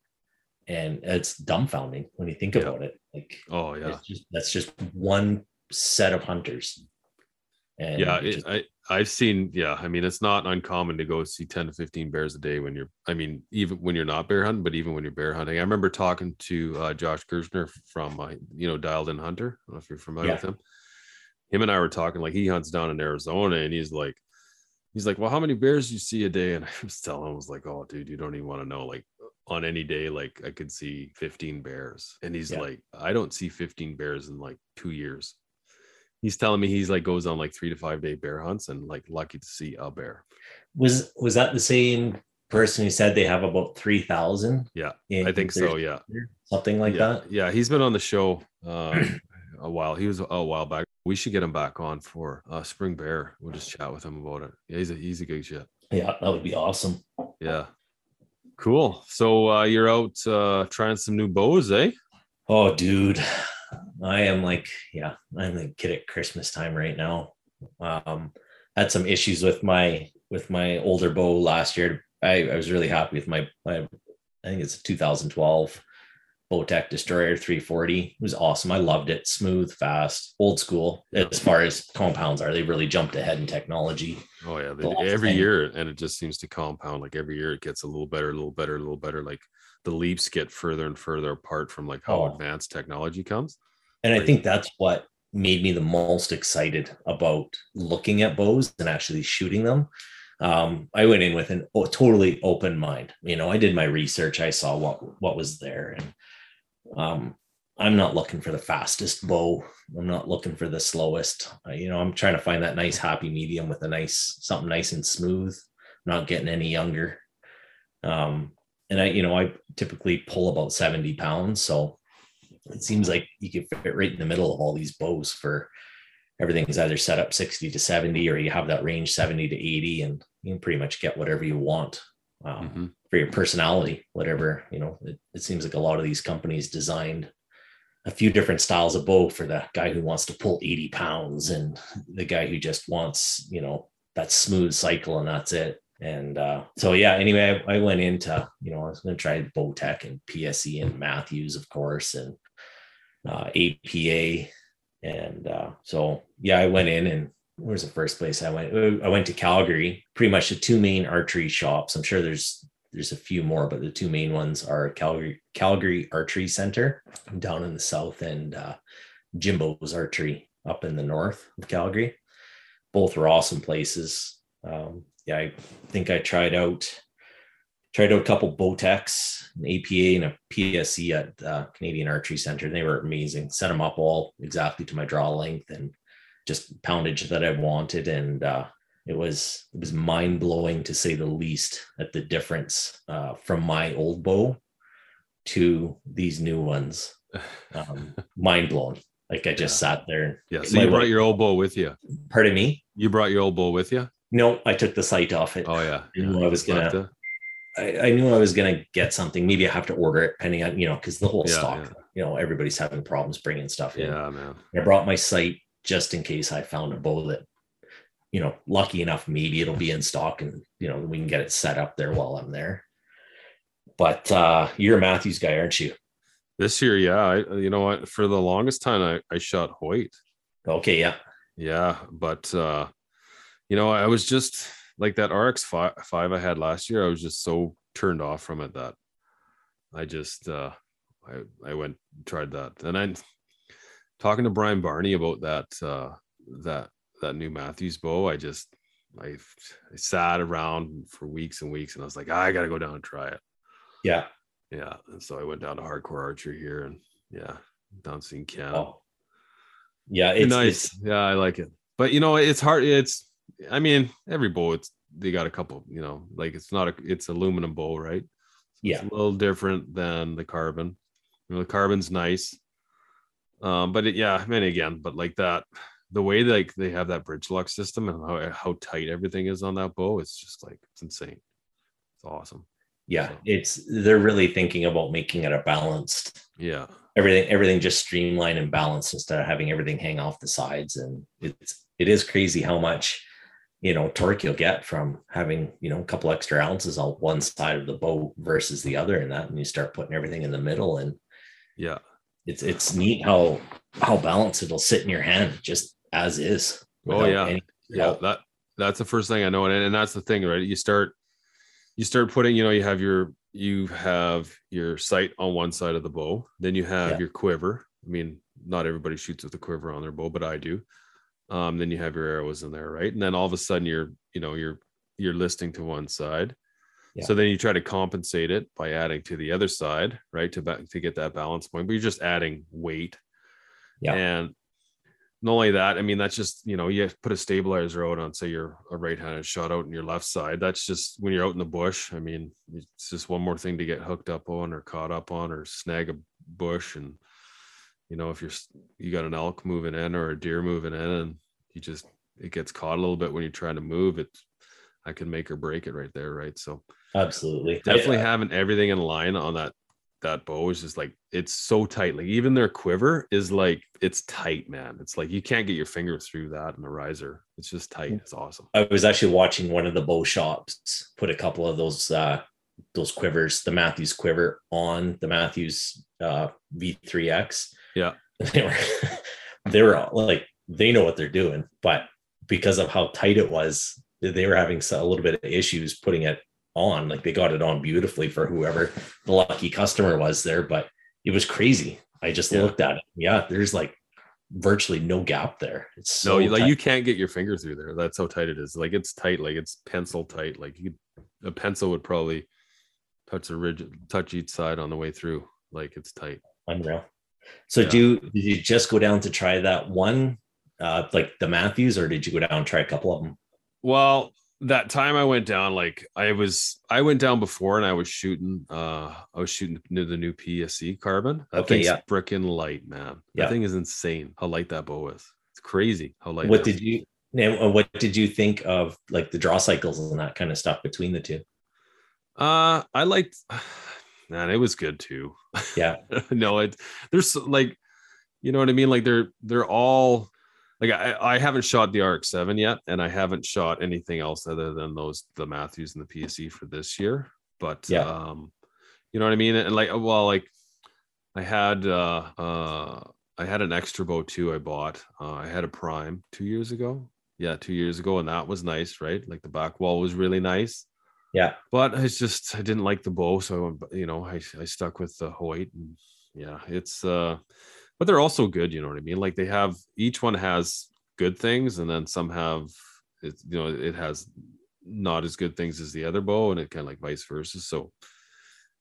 And it's dumbfounding when you think yeah. about it. Like, oh yeah, just, that's just one set of hunters. And yeah, it, just, I I've seen. Yeah, I mean, it's not uncommon to go see ten to fifteen bears a day when you're. I mean, even when you're not bear hunting, but even when you're bear hunting. I remember talking to uh, Josh Kirchner from uh, you know Dialed In Hunter. I don't know if you're familiar yeah. with him. Him and I were talking like he hunts down in Arizona, and he's like, he's like, well, how many bears do you see a day? And <laughs> I was telling him, I was like, oh, dude, you don't even want to know. Like on any day, like I could see 15 bears, and he's yeah. like, I don't see 15 bears in like two years he's telling me he's like goes on like three to five day bear hunts and like lucky to see a bear. Was was that the same person who said they have about three thousand? Yeah, I think so. Yeah, something like yeah. that. Yeah, he's been on the show uh, <clears throat> a while. He was a while back. We should get him back on for uh, spring bear. We'll just chat with him about it. Yeah, he's a he's a good shit. Yeah, that would be awesome. Yeah. Cool. So uh, you're out uh, trying some new bows, eh? Oh, dude, I am like, yeah, I'm the kid at Christmas time right now. Um, had some issues with my with my older bow last year. I, I was really happy with my my I think it's a 2012 Bowtech Destroyer 340. It was awesome. I loved it. Smooth, fast, old school. As far as compounds are, they really jumped ahead in technology. Oh yeah, they, every year, and it just seems to compound. Like every year, it gets a little better, a little better, a little better. Like the leaps get further and further apart from like how oh. advanced technology comes. And I think that's what made me the most excited about looking at bows and actually shooting them. Um, I went in with an oh, totally open mind. You know, I did my research. I saw what what was there, and um, I'm not looking for the fastest bow. I'm not looking for the slowest. Uh, you know, I'm trying to find that nice happy medium with a nice something nice and smooth. I'm not getting any younger. Um, and I, you know, I typically pull about 70 pounds. So it seems like you can fit right in the middle of all these bows for everything's either set up 60 to 70 or you have that range 70 to 80 and you can pretty much get whatever you want um, mm-hmm. for your personality, whatever, you know, it, it seems like a lot of these companies designed a few different styles of bow for the guy who wants to pull 80 pounds and the guy who just wants, you know, that smooth cycle and that's it. And uh, so, yeah, anyway, I, I, went into, you know, I was going to try Bowtech and PSE and Mathews of course, and uh, APA. And uh, so, yeah, I went in and where's the first place I went? I went to Calgary, pretty much the two main archery shops. I'm sure there's there's a few more, but the two main ones are Calgary Calgary Archery Center down in the south and uh, Jimbo's Archery up in the north of Calgary. Both were awesome places. Um, yeah, I think I tried out tried out a couple Bowtechs, an APA, and a PSE at uh, Canadian Archery Center. They were amazing. Set them up all exactly to my draw length and just poundage that I wanted, and uh, it was it was mind blowing to say the least at the difference uh, from my old bow to these new ones. <laughs> Um, mind blown. Like I just sat there. Yeah. So you brought your old bow with you. Pardon me. You brought your old bow with you. No, I took the sight off it. Oh yeah. I knew I was gonna. I, I, knew I was gonna get something. Maybe I have to order it, depending on you know, because the whole Yeah, stock. yeah. You know, everybody's having problems bringing stuff in. Yeah, man. I brought my sight just in case I found a bow that, you know, lucky enough, maybe it'll be in stock and, you know, we can get it set up there while I'm there. But uh you're a Mathews guy, aren't you? This year, yeah. I, you know what? For the longest time, I, I shot Hoyt. Okay, yeah. Yeah, but uh, you know, I was just like that RX five, five I had last year. I was just so turned off from it that I just uh, I I went tried that, and I'm talking to Brian Barney about that uh, that that new Mathews bow. I just I, I sat around for weeks and weeks, and I was like, I got to go down and try it. Yeah. Yeah, and so I went down to Hardcore Archery here, and yeah, down seeing Ken. Oh. Yeah, It's it's nice. it's- yeah, I like it. But you know, it's hard. It's, I mean, every bow, it's they got a couple. You know, like it's not a, it's aluminum bow, right? yeah, It's a little different than the carbon. You know, the carbon's nice. Um, but it, yeah, I mean, again, but like that, the way like they have that bridge lock system and how how tight everything is on that bow, it's just like it's insane. It's awesome. yeah. It's they're really thinking about making it a balanced Yeah, everything everything just streamlined and balanced instead of having everything hang off the sides and it's it is crazy how much you know torque you'll get from having you know a couple extra ounces on one side of the bow versus the other and that and you start putting everything in the middle and yeah, it's it's neat how how balanced it'll sit in your hand just as is Oh, yeah. any yeah. help. That that's the first thing I know, and and that's the thing, right? You start you start putting, you know, you have your you have your sight on one side of the bow, then you have Yeah. your quiver. I mean, not everybody shoots with a quiver on their bow, but I do. Um, then you have your arrows in there, right? And then all of a sudden you're, you know, you're you're listing to one side. Yeah. So then you try to compensate it by adding to the other side, right? To ba- to get that balance point, but you're just adding weight. Yeah. And not only that, I mean, that's just, you know, you put a stabilizer out on, say, you're a right handed shot out in your left side. That's just when you're out in the bush. I mean, it's just one more thing to get hooked up on or caught up on or snag a bush. And, you know, if you're, you got an elk moving in or a deer moving in and you just, it gets caught a little bit when you're trying to move it. I can make or break it right there. Right. So absolutely definitely I- having everything in line on that that bow is just like it's so tight like even their quiver is like it's tight man it's like you can't get your finger through that in the riser it's just tight Mm. it's awesome I was actually watching one of the bow shops put a couple of those uh those quivers, the Mathews quiver on the Mathews uh V3X. Yeah. <laughs> They were they were like they know what they're doing, but because of how tight it was, they were having a little bit of issues putting it on. Like they got it on beautifully for whoever the lucky customer was there, but it was crazy. I just Yeah. looked at it. Yeah, there's like virtually no gap there. It's so no like tight. you can't get your finger through there that's how tight it is like it's tight like it's pencil tight like you could, a pencil would probably touch the ridge touch each side on the way through like it's tight Unreal. So Yeah. do you, did you just go down to try that one, uh, like the Mathews, or did you go down and try a couple of them? Well, that time I went down, like I was, I went down before and I was shooting, uh, I was shooting the the new PSE carbon. That Okay, thing's yeah. freaking light, man. That thing is insane how light that bow is. It's crazy how light. what did you? Now, what did you think of like the draw cycles and that kind of stuff between the two? Uh, I liked, man, it was good too. Yeah. <laughs> no, it there's like, you know what I mean? Like they're they're all like I I haven't shot the RX7 yet, and I haven't shot anything else other than those the Mathews and the PSE for this year. But Yeah. um, you know what I mean? And like, well, like I had uh uh I had an extra bow too. I bought. Uh, I had a prime two years ago. Yeah, two years ago, and that was nice, right? Like the back wall was really nice Yeah. but it's just I didn't like the bow, so you know I I stuck with the Hoyt, and yeah, it's uh, but they're also good. You know what I mean? Like they have each one has good things, and then some have it's you know it has not as good things as the other bow, and it kind of like vice versa. So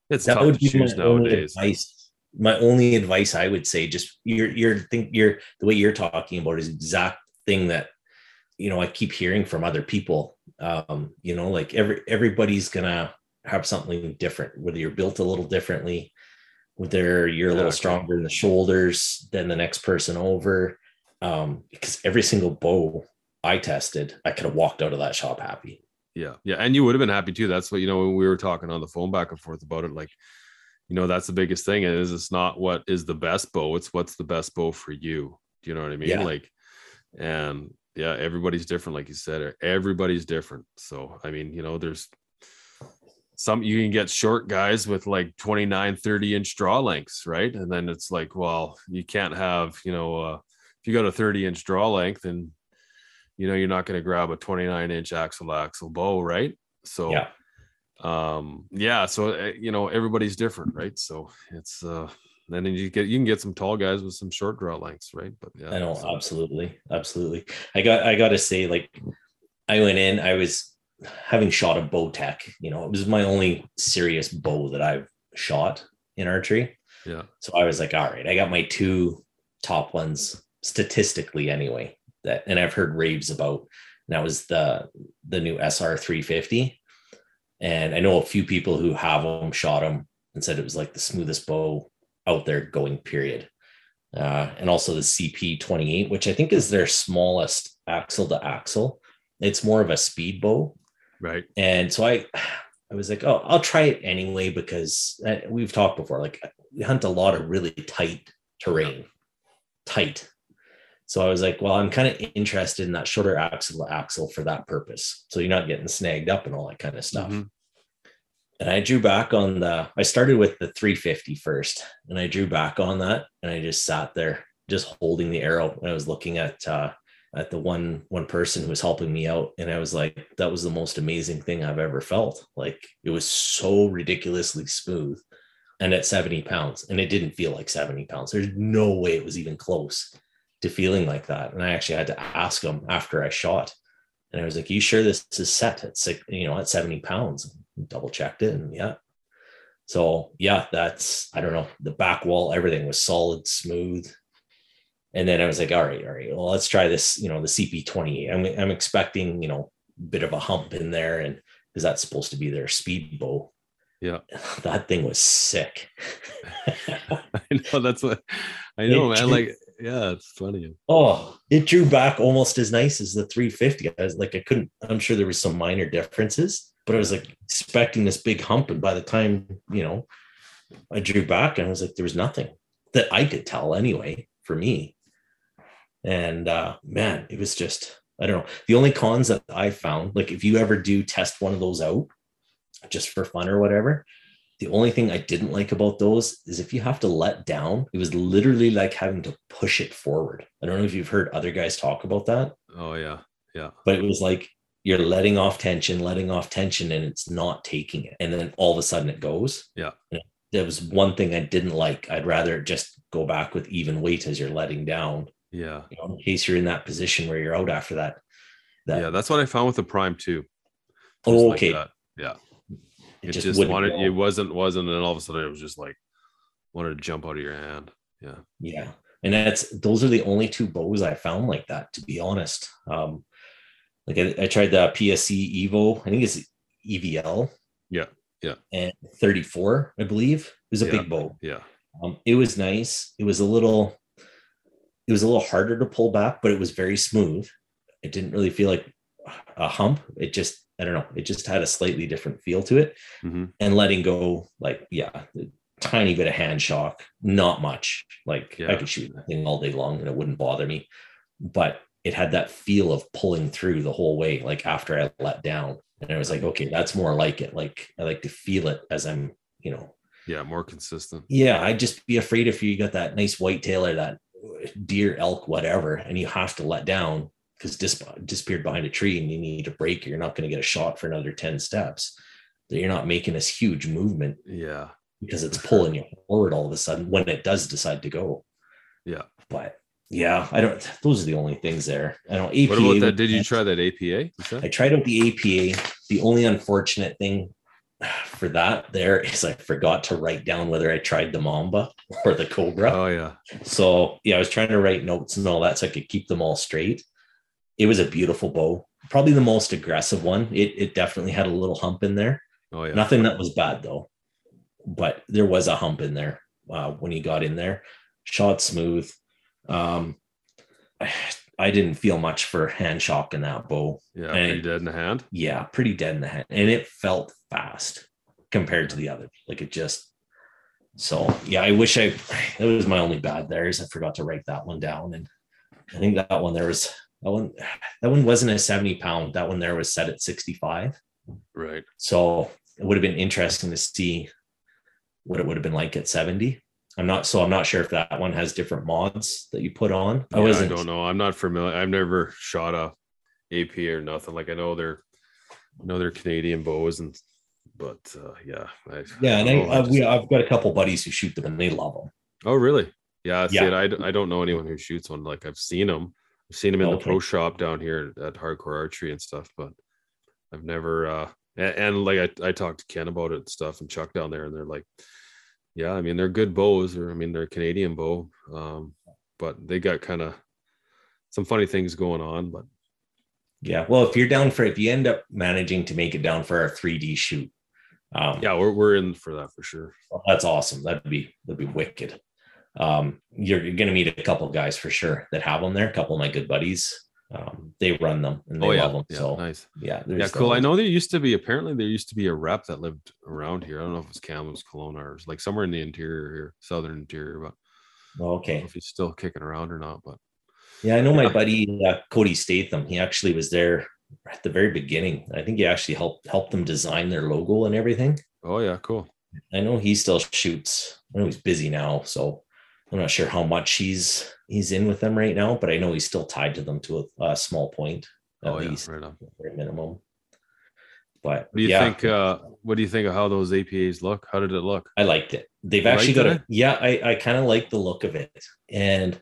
it's that tough would to be my choose only nowadays. advice. My only advice I would say, just you're you're think you're the way you're talking about is exact thing that you know I keep hearing from other people. Um, you know, like every everybody's gonna have something different, whether you're built a little differently, whether you're a little okay. stronger in the shoulders than the next person over. Um, because every single bow I tested, I could have walked out of that shop happy. Yeah, yeah, and you would have been happy too. That's what you know when we were talking on the phone back and forth about it. Like, you know, that's the biggest thing is it's not what is the best bow; it's what's the best bow for you. Do you know what I mean? Yeah. Like, and yeah, everybody's different, like you said. Everybody's different. So, I mean, you know, there's some you can get short guys with like 29, 30 inch draw lengths, right? And then it's like, well, you can't have, you know, uh, if you got a 30 inch draw length and you know you're not going to grab a 29 inch axle axle bow right so Yeah. um yeah so uh, you know everybody's different right so it's uh and then you get you can get some tall guys with some short draw lengths right but yeah I know, so- absolutely, absolutely. I got, I got to say, like, I went in, I was having shot a Bowtech. You know, it was my only serious bow that I've shot in archery. yeah So I was like, all right, I got my two top ones statistically anyway. That, and I've heard raves about. And that was the the new SR 350, and I know a few people who have them, shot them, and said it was like the smoothest bow out there going. Period uh, and also the CP28, which I think is their smallest axle to axle. It's more of a speed bow, right and so I, I was like, oh, I'll try it anyway because uh, we've talked before. Like we hunt a lot of really tight terrain, tight. So I was like, well, I'm kind of interested in that shorter axle to axle for that purpose. So you're not getting snagged up and all that kind of stuff Mhm. And I drew back on the I started with the 350 first and I drew back on that and I just sat there just holding the arrow. And I was looking at uh at the one one person who was helping me out and I was like that was the most amazing thing I've ever felt. Like it was so ridiculously smooth and at 70 pounds and it didn't feel like 70 pounds. There's no way it was even close to feeling like that. And I actually had to ask him after I shot and I was like you sure this is set at six you know at 70 pounds double checked it and yeah. So yeah that's i don't know the back wall everything was solid smooth. And then i was like all right all right well let's try this you know the cp28 i'm, I'm expecting you know a bit of a hump in there and because that's supposed to be their speed bow Yeah. <laughs> that thing was sick. <laughs> I know that's what i know It man drew- like yeah it's funny. Oh it drew back almost as nice as the 350 i was like i couldn't i'm sure there was some minor differences but i was like expecting this big hump and by the time you know i drew back and i was like there was nothing that i could tell anyway for me. And uh man it was just i don't know. The only cons that i found like if you ever do test one of those out just for fun or whatever the only thing I didn't like about those is if you have to let down, it was literally like having to push it forward. I don't know if you've heard other guys talk about that, oh yeah. Yeah. But it was like you're letting off tension, letting off tension, and it's not taking it. And then all of a sudden it goes. Yeah. And There was one thing I didn't like. I'd rather just go back with even weight as you're letting down, yeah you know, in case you're in that position where you're out after that. that yeah that's what i found with the prime too Just oh, like okay. that. yeah it it just, just, wanted go. it wasn't wasn't and all of a sudden it was just like wanted to jump out of your hand yeah Yeah. And that's those are the only two bows I found like that, to be honest. Um, like I, I tried the PSE Evo, I think it's EVL. Yeah, yeah. And 34, I believe. It was a Yeah. big bow. yeah Um, it was nice. It was a little, it was a little harder to pull back, but it was very smooth. It didn't really feel like a hump. It just, I don't know, it just had a slightly different feel to it. Mhm. And letting go, like, yeah, a tiny bit of hand shock, not much. Like I could shoot that thing all day long and it wouldn't bother me. But it had that feel of pulling through the whole way, like after I let down. And I was like, okay, that's more like it. Like I like to feel it as I'm, you know, yeah more consistent yeah, I'd just be afraid if you got that nice white tail or that deer, elk, whatever, and you have to let down because dis- disappeared behind a tree and you need a break, you're not going to get a shot for another 10 steps. That you're not making this huge movement yeah because it's pulling you forward all of a sudden when it does decide to go. Yeah. But yeah, I don't. Those are the only things there. I don't. APA What about that? Did you try that APA? I tried out the APA. The only unfortunate thing for that there is I forgot to write down whether I tried the Mamba or the Cobra. Oh yeah. So yeah, I was trying to write notes and all that so I could keep them all straight. It was a beautiful bow, probably the most aggressive one. It it definitely had a little hump in there. Oh yeah. Nothing that was bad though, but there was a hump in there uh, when he got in there. Shot smooth. Um, I, didn't feel much for hand shock in that bow. Yeah. and- Pretty dead in the hand. Yeah, pretty dead in the hand, and it felt fast compared to the other. Like it just. So yeah, I wish I. That was my only bad there is I forgot to write that one down, and I think that one there was that one. That one wasn't a seventy pound. That one there was set at sixty five. Right. So it would have been interesting to see what it would have been like at 70. I'm not so I'm not sure if that one has different mods that you put on. I Yeah, I wasn't don't know. I'm not familiar. I've never shot a AP or nothing. Like I know they're, I know they're Canadian bows and, but uh, yeah. I, yeah, and I, know, I, just- I've got a couple buddies who shoot them and they love them. oh really? Yeah. See, Yeah. it, I, I don't know anyone who shoots one. Like I've seen them. I've seen them in the pro shop down here at Hardcore Archery and stuff, but I've never. uh and, and like I, I talked to Ken about it and stuff and Chuck down there, and they're like, yeah, I mean they're good bows, or I mean they're a Canadian bow, um, but they got kind of some funny things going on, but Yeah. Well, if you're down for if you end up managing to make it down for a 3D shoot, um, yeah, we're we're in for that for sure. well, that's awesome. That'd be that'd be wicked. Um, you're, you're gonna meet a couple guys for sure that have them there. A couple of my good buddies. Um, they run them and they Oh yeah, love them. yeah, so nice. yeah, Yeah, cool. I know there used to be apparently there used to be a rep that lived around here. I don't know if it's Kamloops, Kelowna, or like somewhere in the interior here, southern interior, but know Okay. if he's still kicking around or not. But Yeah, I know my buddy uh, Cody Statham. He actually was there at the very beginning. I think he actually helped helped them design their logo and everything. oh yeah, cool. I know he still shoots. I know he's busy now, so I'm not sure how much he's he's in with them right now. But I know he's still tied to them to a, a small point at Oh yeah, least, right on. minimum. But What do you yeah, think? Uh, what do you think of how those APAs look? How did it look? I liked it. They've You actually got liked a yeah. I I kind of like the look of it, and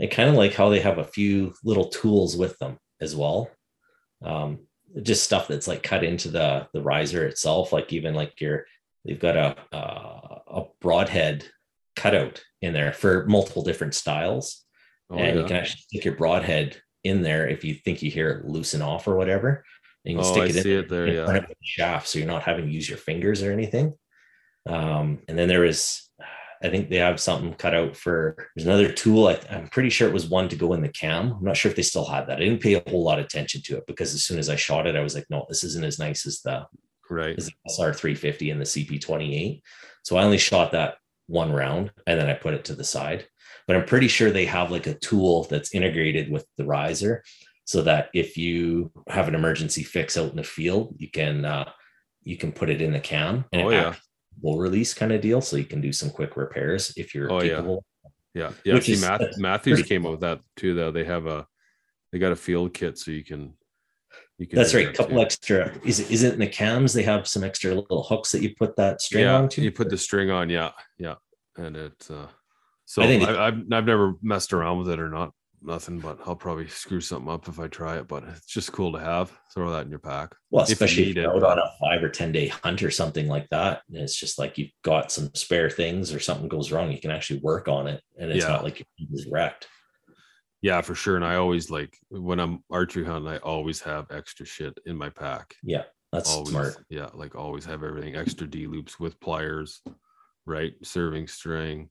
I kind of like how they have a few little tools with them as well. Um, just stuff that's like cut into the the riser itself, like even like your they've got a uh, a broadhead cutout in there for multiple different styles, Oh, and you can actually stick your broadhead in there if you think you hear it loosen off or whatever. And you can Oh, stick I it in see it there, in yeah. front of the shaft, so you're not having to use your fingers or anything. Um, and then there is, I think they have something cut out for. There's another tool. I, I'm pretty sure it was one to go in the cam. I'm not sure if they still had that. I didn't pay a whole lot of attention to it because as soon as I shot it, I was like, no, this isn't as nice as the right. is the SR 350 and the CP 28. So I only shot that one round and then I put it to the side. But I'm pretty sure they have like a tool that's integrated with the riser so that if you have an emergency fix out in the field, you can uh, you can put it in the cam and oh, it yeah. will release kind of deal. So you can do some quick repairs if you're Oh, yeah. capable. Yeah, yeah. Which See, is- Mathews came up with that too. Though they have a, they got a field kit so you can, you can. That's right. A couple too. extra. Is it, is it in the cams? They have some extra little hooks that you put that string yeah, onto. you put the string on. Yeah, yeah, and it. uh So I think I, I've I've never messed around with it or not, nothing. But I'll probably screw something up if I try it. But it's just cool to have. Throw that in your pack. Well, if you especially if you're out on a five or 10 day hunt or something like that. And it's just like you've got some spare things or something goes wrong, you can actually work on it. And it's Yeah. not like you're wrecked. Yeah, for sure. And I always like when I'm archery hunting, I always have extra shit in my pack. Yeah, that's always, smart. Yeah, like always have everything extra D loops with pliers, right? Serving string,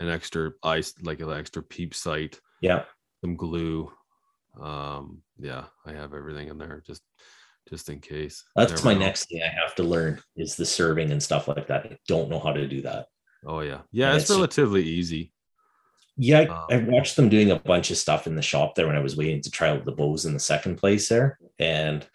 an extra ice, like an extra peep sight, Yeah. some glue. Um, yeah, I have everything in there just just in case. That's my know. next thing I have to learn is the serving and stuff like that. I don't know how to do that. Oh yeah, yeah, it's, it's relatively easy. Yeah, Um, I, watched them doing a bunch of stuff in the shop there when I was waiting to try out the bows in the second place there. And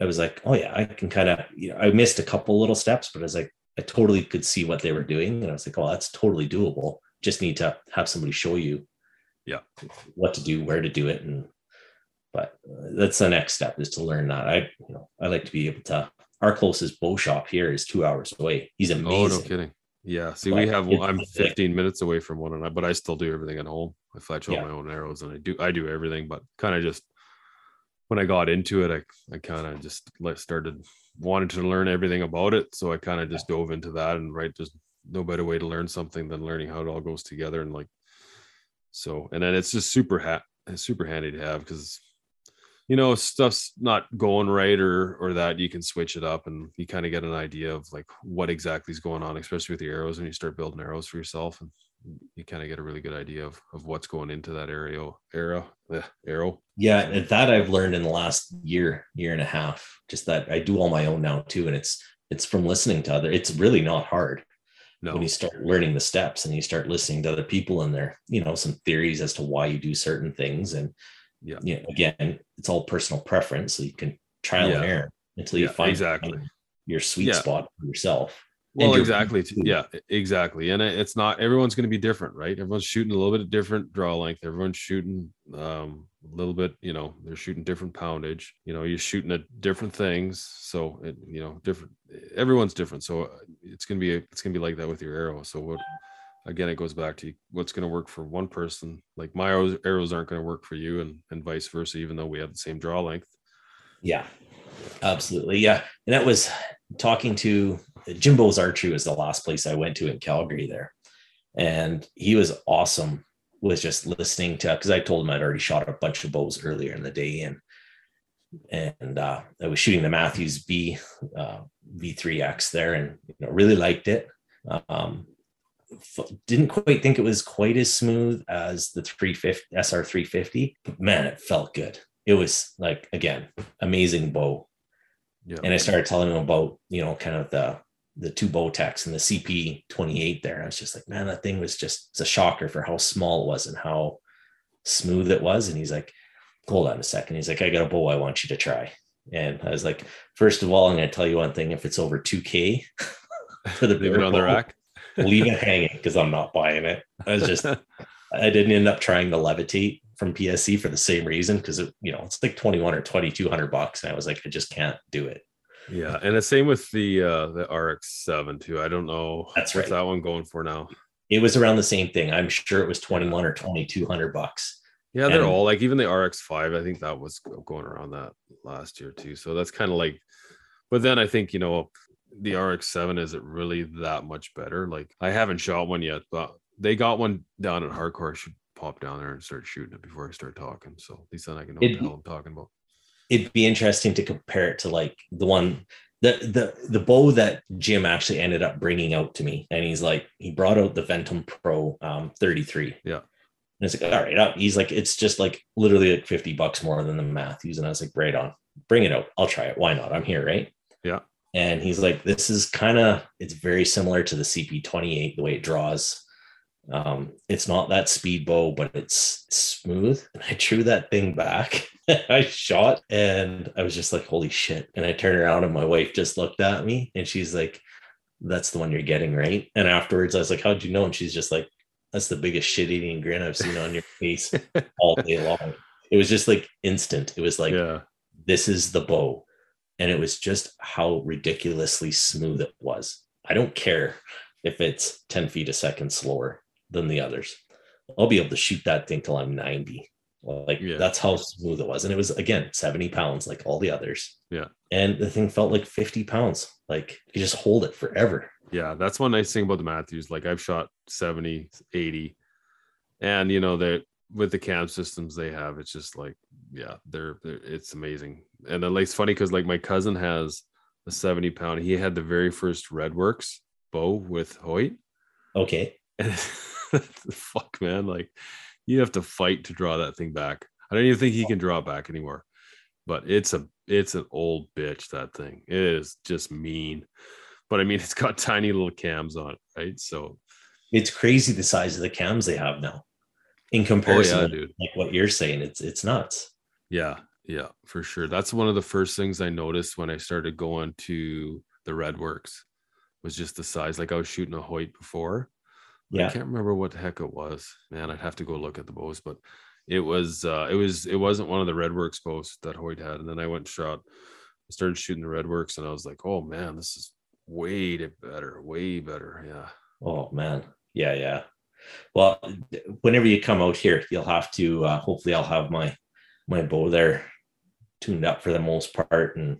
I was like, oh yeah, I can kind of, you know, I missed a couple little steps, but I was like, I totally could see what they were doing. And I was like, oh, that's totally doable. Just need to have somebody show you Yeah. what to do, where to do it. And but uh, that's the next step is to learn that. I, you know, I like to be able to our closest bow shop here is two hours away. He's Oh no amazing. kidding. Yeah, see, Like, we have. it's I'm 15 minutes away from one, and I, but I still do everything at home. I fletch all Yeah. my own arrows and I do I do everything, but kind of just when I got into it, I, I kind of just like started wanted to learn everything about it. So I kind of just dove into that and right, there's no better way to learn something than learning how it all goes together. And like, so, and then it's just super ha- it's super handy to have because, you know, stuff's not going right or, or that you can switch it up and you kind of get an idea of like what exactly is going on, especially with the arrows when you start building arrows for yourself and you kind of get a really good idea of, of what's going into that area, arrow, eh, arrow. Yeah, and that I've learned in the last year, year and a half. Just that I do all my own now too, and it's it's from listening to other. It's really not hard No, when you start learning the steps and you start listening to other people and their, you know, some theories as to why you do certain things. And Yeah. know, again, it's all personal preference, so you can trial and Yeah. error until you Yeah, find exactly. your sweet Yeah. spot for yourself. Well, your- exactly. Yeah, exactly. And it's not everyone's going to be different, right? Everyone's shooting a little bit different draw length. Everyone's shooting um, a little bit, you know, they're shooting different poundage. You know, you're shooting at different things. So, it, you know, different. Everyone's different. So uh, it's gonna be it's gonna be like that with your arrow. So what? Again, it goes back to what's going to work for one person. Like my arrows, aren't going to work for you, and and vice versa. Even though we have the same draw length. Yeah, absolutely. Yeah. And that was talking to Jimbo's Archery was the last place I went to in Calgary there. And he was awesome with just listening to because I told him I'd already shot a bunch of bows earlier in the day and and uh, I was shooting the Mathews B uh, V3X there and you know really liked it. Um, didn't quite think it was quite as smooth as the 350 SR 350, but man, it felt good. It was like again, amazing bow. Yeah. And I started telling him about, you know, kind of the the two Bowtechs and the CP 28 there. I was just like, man, that thing was just it's a shocker for how small it was and how smooth it was. And he's like, hold on a second. He's like, I got a bow I want you to try. And I was like, first of all, I'm going to tell you one thing. If it's over 2K <laughs> for the it on the rack. Leave it hanging because I'm not buying it. I was just, I didn't end up trying the levitate from PSE for the same reason because it, you know, it's like 21 or 2200 bucks. And I was like, I just can't do it. Yeah, and the same with the uh the RX7 too. I don't know. That's what's right. that one going for now. It was around the same thing. I'm sure it was 21 or 2200 bucks. Yeah, they're And- all like even the RX5. I think that was going around that last year too. So that's kind of like, but then I think you know the RX7 is it really that much better? Like I haven't shot one yet, but they got one down at Hardcore. I should pop down there and start shooting it before I start talking. So at least then I can know what the hell I'm talking about. It'd be interesting to compare it to like the one the the the bow that Jim actually ended up bringing out to me, and he's like he brought out the Ventum Pro um, 33. Yeah. And it's like, all right, he's like, it's just like literally like 50 bucks more than the Mathews. And I was like, right on, bring it out. I'll try it. Why not? I'm here, right? Yeah. And he's like, this is kind of, it's very similar to the CP28, the way it draws. Um, it's not that speed bow, but it's smooth. And I drew that thing back. <laughs> I shot and I was just like, holy shit. And I turned around and my wife just looked at me and she's like, that's the one you're getting, right? And afterwards I was like, how'd you know? And she's just like, that's the biggest shit eating grin I've seen on your face <laughs> all day long. It was just like instant. It was like, yeah, this is the bow. And it was just how ridiculously smooth it was. I don't care if it's 10 feet a second slower than the others. I'll be able to shoot that thing till I'm 90. Like Yeah. that's how smooth it was. And it was again 70 pounds like all the others. Yeah. And the thing felt like 50 pounds. Like you just hold it forever. yeah. That's one nice thing about the Mathews. Like I've shot 70, 80, and you know that with the cam systems they have, it's just like yeah, they're, they're it's amazing. And then like it's funny because like my cousin has a 70 pound. He had the very first RedWorx bow with Hoyt. Okay. And <laughs> fuck man, like you have to fight to draw that thing back. I don't even think he can draw it back anymore. But it's a it's an old bitch, that thing. It is just mean. But I mean it's got tiny little cams on it, right? So It's crazy the size of the cams they have now in comparison oh yeah, dude. like what you're saying. It's it's nuts. Yeah, yeah, for sure. That's one of the first things I noticed when I started going to the RedWorx was just the size. Like I was shooting a Hoyt before. yeah. I can't remember what the heck it was. Man, I'd have to go look at the bows, but it was uh it was it wasn't one of the RedWorx bows that Hoyt had. And then I went and shot, I started shooting the RedWorx and I was like, oh man, this is way better, way better. Yeah. Oh man. Yeah, yeah. Well, whenever you come out here, you'll have to. Uh, hopefully, I'll have my my bow there tuned up for the most part, and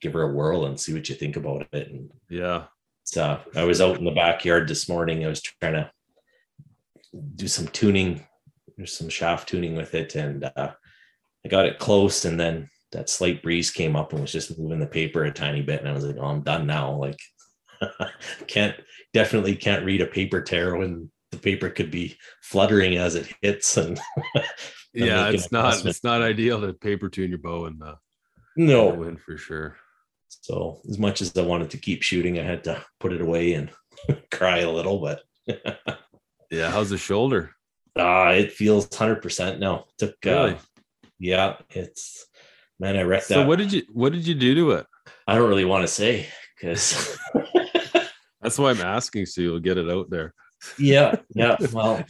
give her a whirl and see what you think about it. And Yeah. so I was out in the backyard this morning. I was trying to do some tuning, there's some shaft tuning with it, and uh, I got it close, and then that slight breeze came up and was just moving the paper a tiny bit, and I was like, "Oh, I'm done now." Like, <laughs> can't definitely can't read a paper tear when the paper could be fluttering as it hits, and <laughs> Yeah, it's not it's not ideal to paper tune your bow and uh, no. win for sure. So as much as I wanted to keep shooting, I had to put it away and <laughs> cry a little, but Yeah, how's the shoulder? Ah, it feels hundred percent now. Took Really? uh, yeah, it's man, I wrecked that. So that. what did you what did you do to it? I don't really want to say because That's why I'm asking so you'll get it out there. yeah, <laughs> yeah. Well,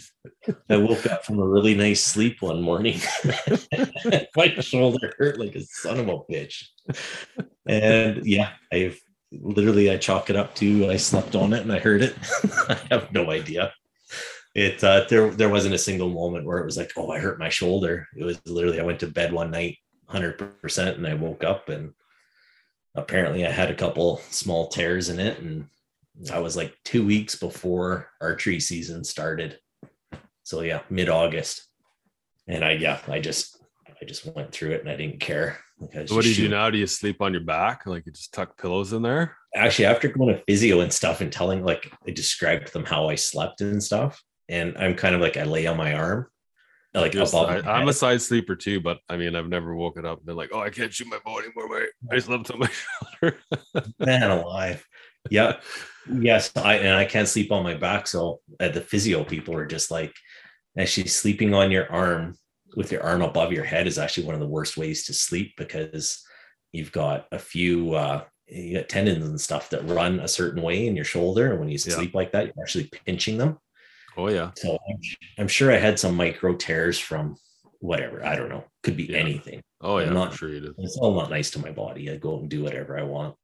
I woke up from a really nice sleep one morning. <laughs> My shoulder hurt like a son of a bitch. And yeah, I've literally I chalk it up to I slept on it and I heard it. <laughs> I have no idea. It uh there there wasn't a single moment where it was like, oh, I hurt my shoulder. It was literally I went to bed one night 100% and I woke up and apparently I had a couple small tears in it and I was like 2 weeks before archery season started. So yeah, mid-August. And I yeah, I just I just went through it and I didn't care. Like, So what do you just do now? Do you sleep on your back? Like you just tuck pillows in there? actually after going to physio and stuff and telling like I described to them how I slept and stuff, and I'm kind of like I lay on my arm, like above. I'm a side sleeper too, but I mean I've never woken up and been like, oh, I can't shoot my bow anymore. Wait, I slept on my shoulder. man alive. Yeah, yes, I and I can't sleep on my back. So uh, the physio people are just like, actually sleeping on your arm with your arm above your head is actually one of the worst ways to sleep because you've got a few uh you got tendons and stuff that run a certain way in your shoulder and when you Yeah. sleep like that you're actually pinching them oh yeah. So I'm, sure I had some micro tears from whatever. I don't know. Could be Yeah. anything. Oh yeah, I'm I'm not- sure you did. It's all not nice to my body. I go and do whatever I want.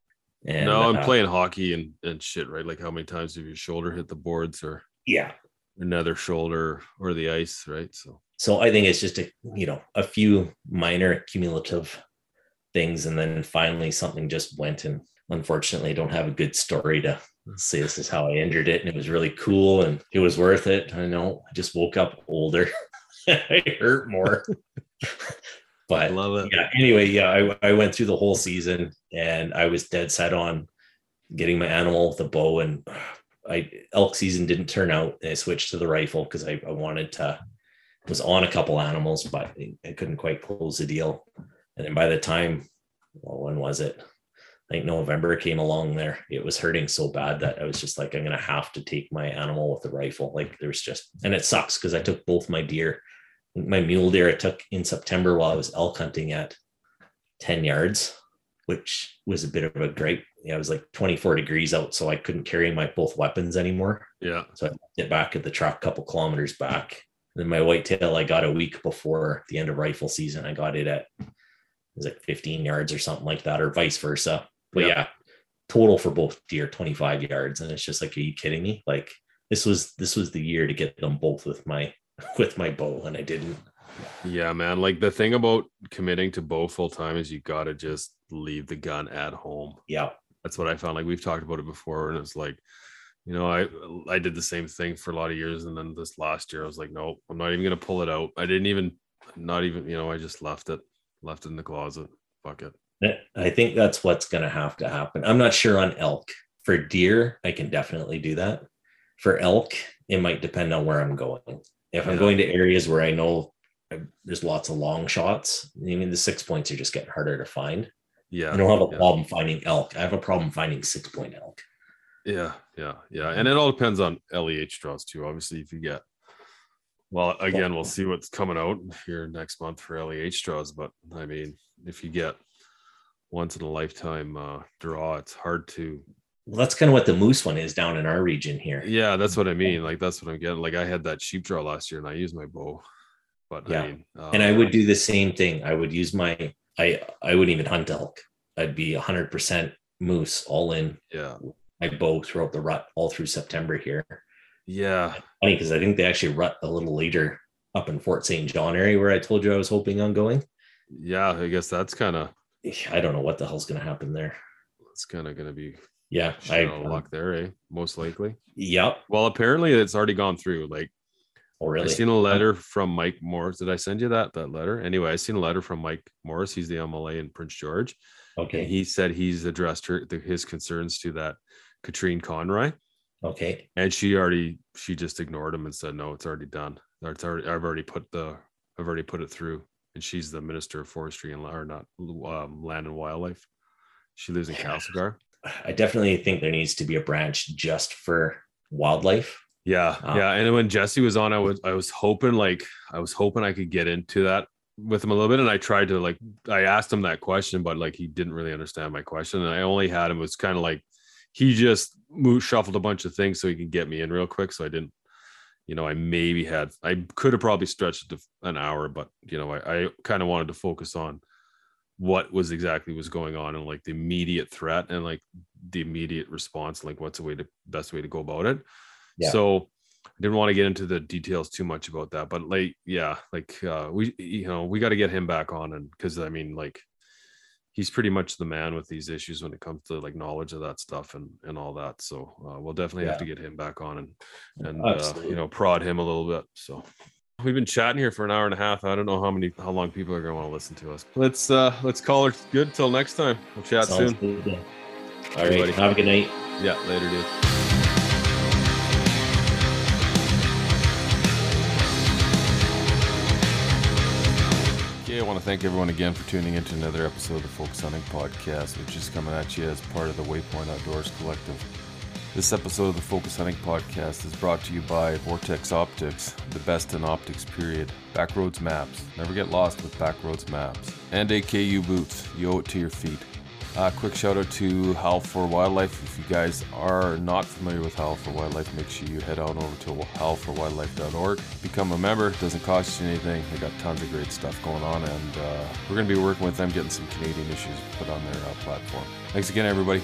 And no, I'm uh, playing hockey and, and shit, right? Like how many times have your shoulder hit the boards or Yeah. another shoulder or the ice, right? So So I think it's just a you know a few minor cumulative things, and then finally something just went. And unfortunately, I don't have a good story to say this is how I injured it, and it was really cool and it was worth it. I know. I just woke up older. <laughs> I hurt more. <laughs> I but love it. yeah anyway yeah I, I went through the whole season and i was dead set on getting my animal with a bow and i elk season didn't turn out and i switched to the rifle because I, I wanted to was on a couple animals but i couldn't quite close the deal and then by the time well when was it I think November came along there. It was hurting so bad that I was just like, I'm gonna have to take my animal with the rifle. Like there's just, and it sucks because I took both my deer my mule deer I took in September while I was elk hunting at 10 yards, which was a bit of a gripe. Yeah, it was like 24 degrees out, so I couldn't carry my both weapons anymore. Yeah. So I left it back at the truck a couple kilometers back. then my whitetail I got a week before the end of rifle season. I got it at it was like 15 yards or something like that, or vice versa. But Yeah. yeah, total for both deer 25 yards. And it's just like, are you kidding me? Like this was this was the year to get them both with my <laughs> with my bow, and I didn't. Yeah, man. Like the thing about committing to bow full time is you gotta just leave the gun at home. Yeah. That's what I found. Like we've talked about it before, and it's like, you know, I I did the same thing for a lot of years, and then this last year I was like, no, I'm not even gonna pull it out. I didn't even, not even, you know, I just left it, left it in the closet. Fuck it. I think that's what's going to have to happen. I'm not sure on elk. For deer, I can definitely do that. For elk, it might depend on where I'm going. If I'm Yeah. going to areas where I know uh, there's lots of long shots, I mean, the six points are just getting harder to find. Yeah. I don't have a yeah. problem finding elk. I have a problem finding six point elk. Yeah, yeah, yeah. And it all depends on LEH draws too. Obviously, if you get well, again, we'll see what's coming out here next month for LEH draws. But I mean, if you get once in a lifetime uh draw, it's hard to Well, that's kind of what the moose one is down in our region here. yeah, that's what I mean. Like that's what I'm getting. Like I had that sheep draw last year and I used my bow. But Yeah. I mean and I uh, would do the same thing. I would use my I I wouldn't even hunt elk. I'd be hundred percent moose all in yeah, my bow throughout the rut all through September here. Yeah. Funny because I think they actually rut a little later up in Fort St. John area where I told you I was hoping on going. Yeah. I guess that's kind of I don't know what the hell's going to happen there. It's kind of going to be Yeah, I I luck there, eh? Most likely. Yep. Well, apparently it's already gone through. Like Oh, really? I seen a letter from Mike Morris. Did I send you that that letter? Anyway, I seen a letter from Mike Morris. He's the MLA in Prince George. Okay. And he said he's addressed her the, his concerns to that Katrine Conroy, Okay. and she already she just ignored him and said no, it's already done. It's already I've already put the I've already put it through. And she's the minister of forestry and or not um, land and wildlife. She lives in Castlegar. I definitely think there needs to be a branch just for wildlife. Yeah, Wow. yeah. And when Jesse was on, I was I was hoping like I was hoping I could get into that with him a little bit. And I tried to like I asked him that question, but like he didn't really understand my question. And I only had him it was kind of like he just moved shuffled a bunch of things so he could get me in real quick. So I didn't, you know, I maybe had I could have probably stretched it to an hour, but you know, I, I kind of wanted to focus on what was exactly was going on and like the immediate threat and like the immediate response, like what's the way to best way to go about it. Yeah. So I didn't want to get into the details too much about that, but like, yeah, like uh, we, you know, we got to get him back on, and because I mean, like, he's pretty much the man with these issues when it comes to like knowledge of that stuff and and all that. So uh, we'll definitely have to get him back on and and uh, you know prod him a little bit. So we've been chatting here for an hour and a half. I don't know how many how long people are going to want to listen to us. Let's uh let's call it good till next time. We'll chat Sounds soon. good. All Everybody. right. Have a good night. Yeah, later, dude. Okay, I want to thank everyone again for tuning in to another episode of the Focus Hunting Podcast, which is coming at you as part of the Waypoint Outdoors Collective. This episode of the Focus Hunting Podcast is brought to you by Vortex Optics, the best in optics, period. Backroads Maps. Never get lost with Backroads Maps. And AKU Boots. You owe it to your feet. Uh, quick shout out to Howl for Wildlife. If you guys are not familiar with Howl for Wildlife, make sure you head on over to howlforwildlife.org. Become a member, doesn't cost you anything. They got tons of great stuff going on, and uh, we're going to be working with them, getting some Canadian issues put on their uh, platform. Thanks again, everybody.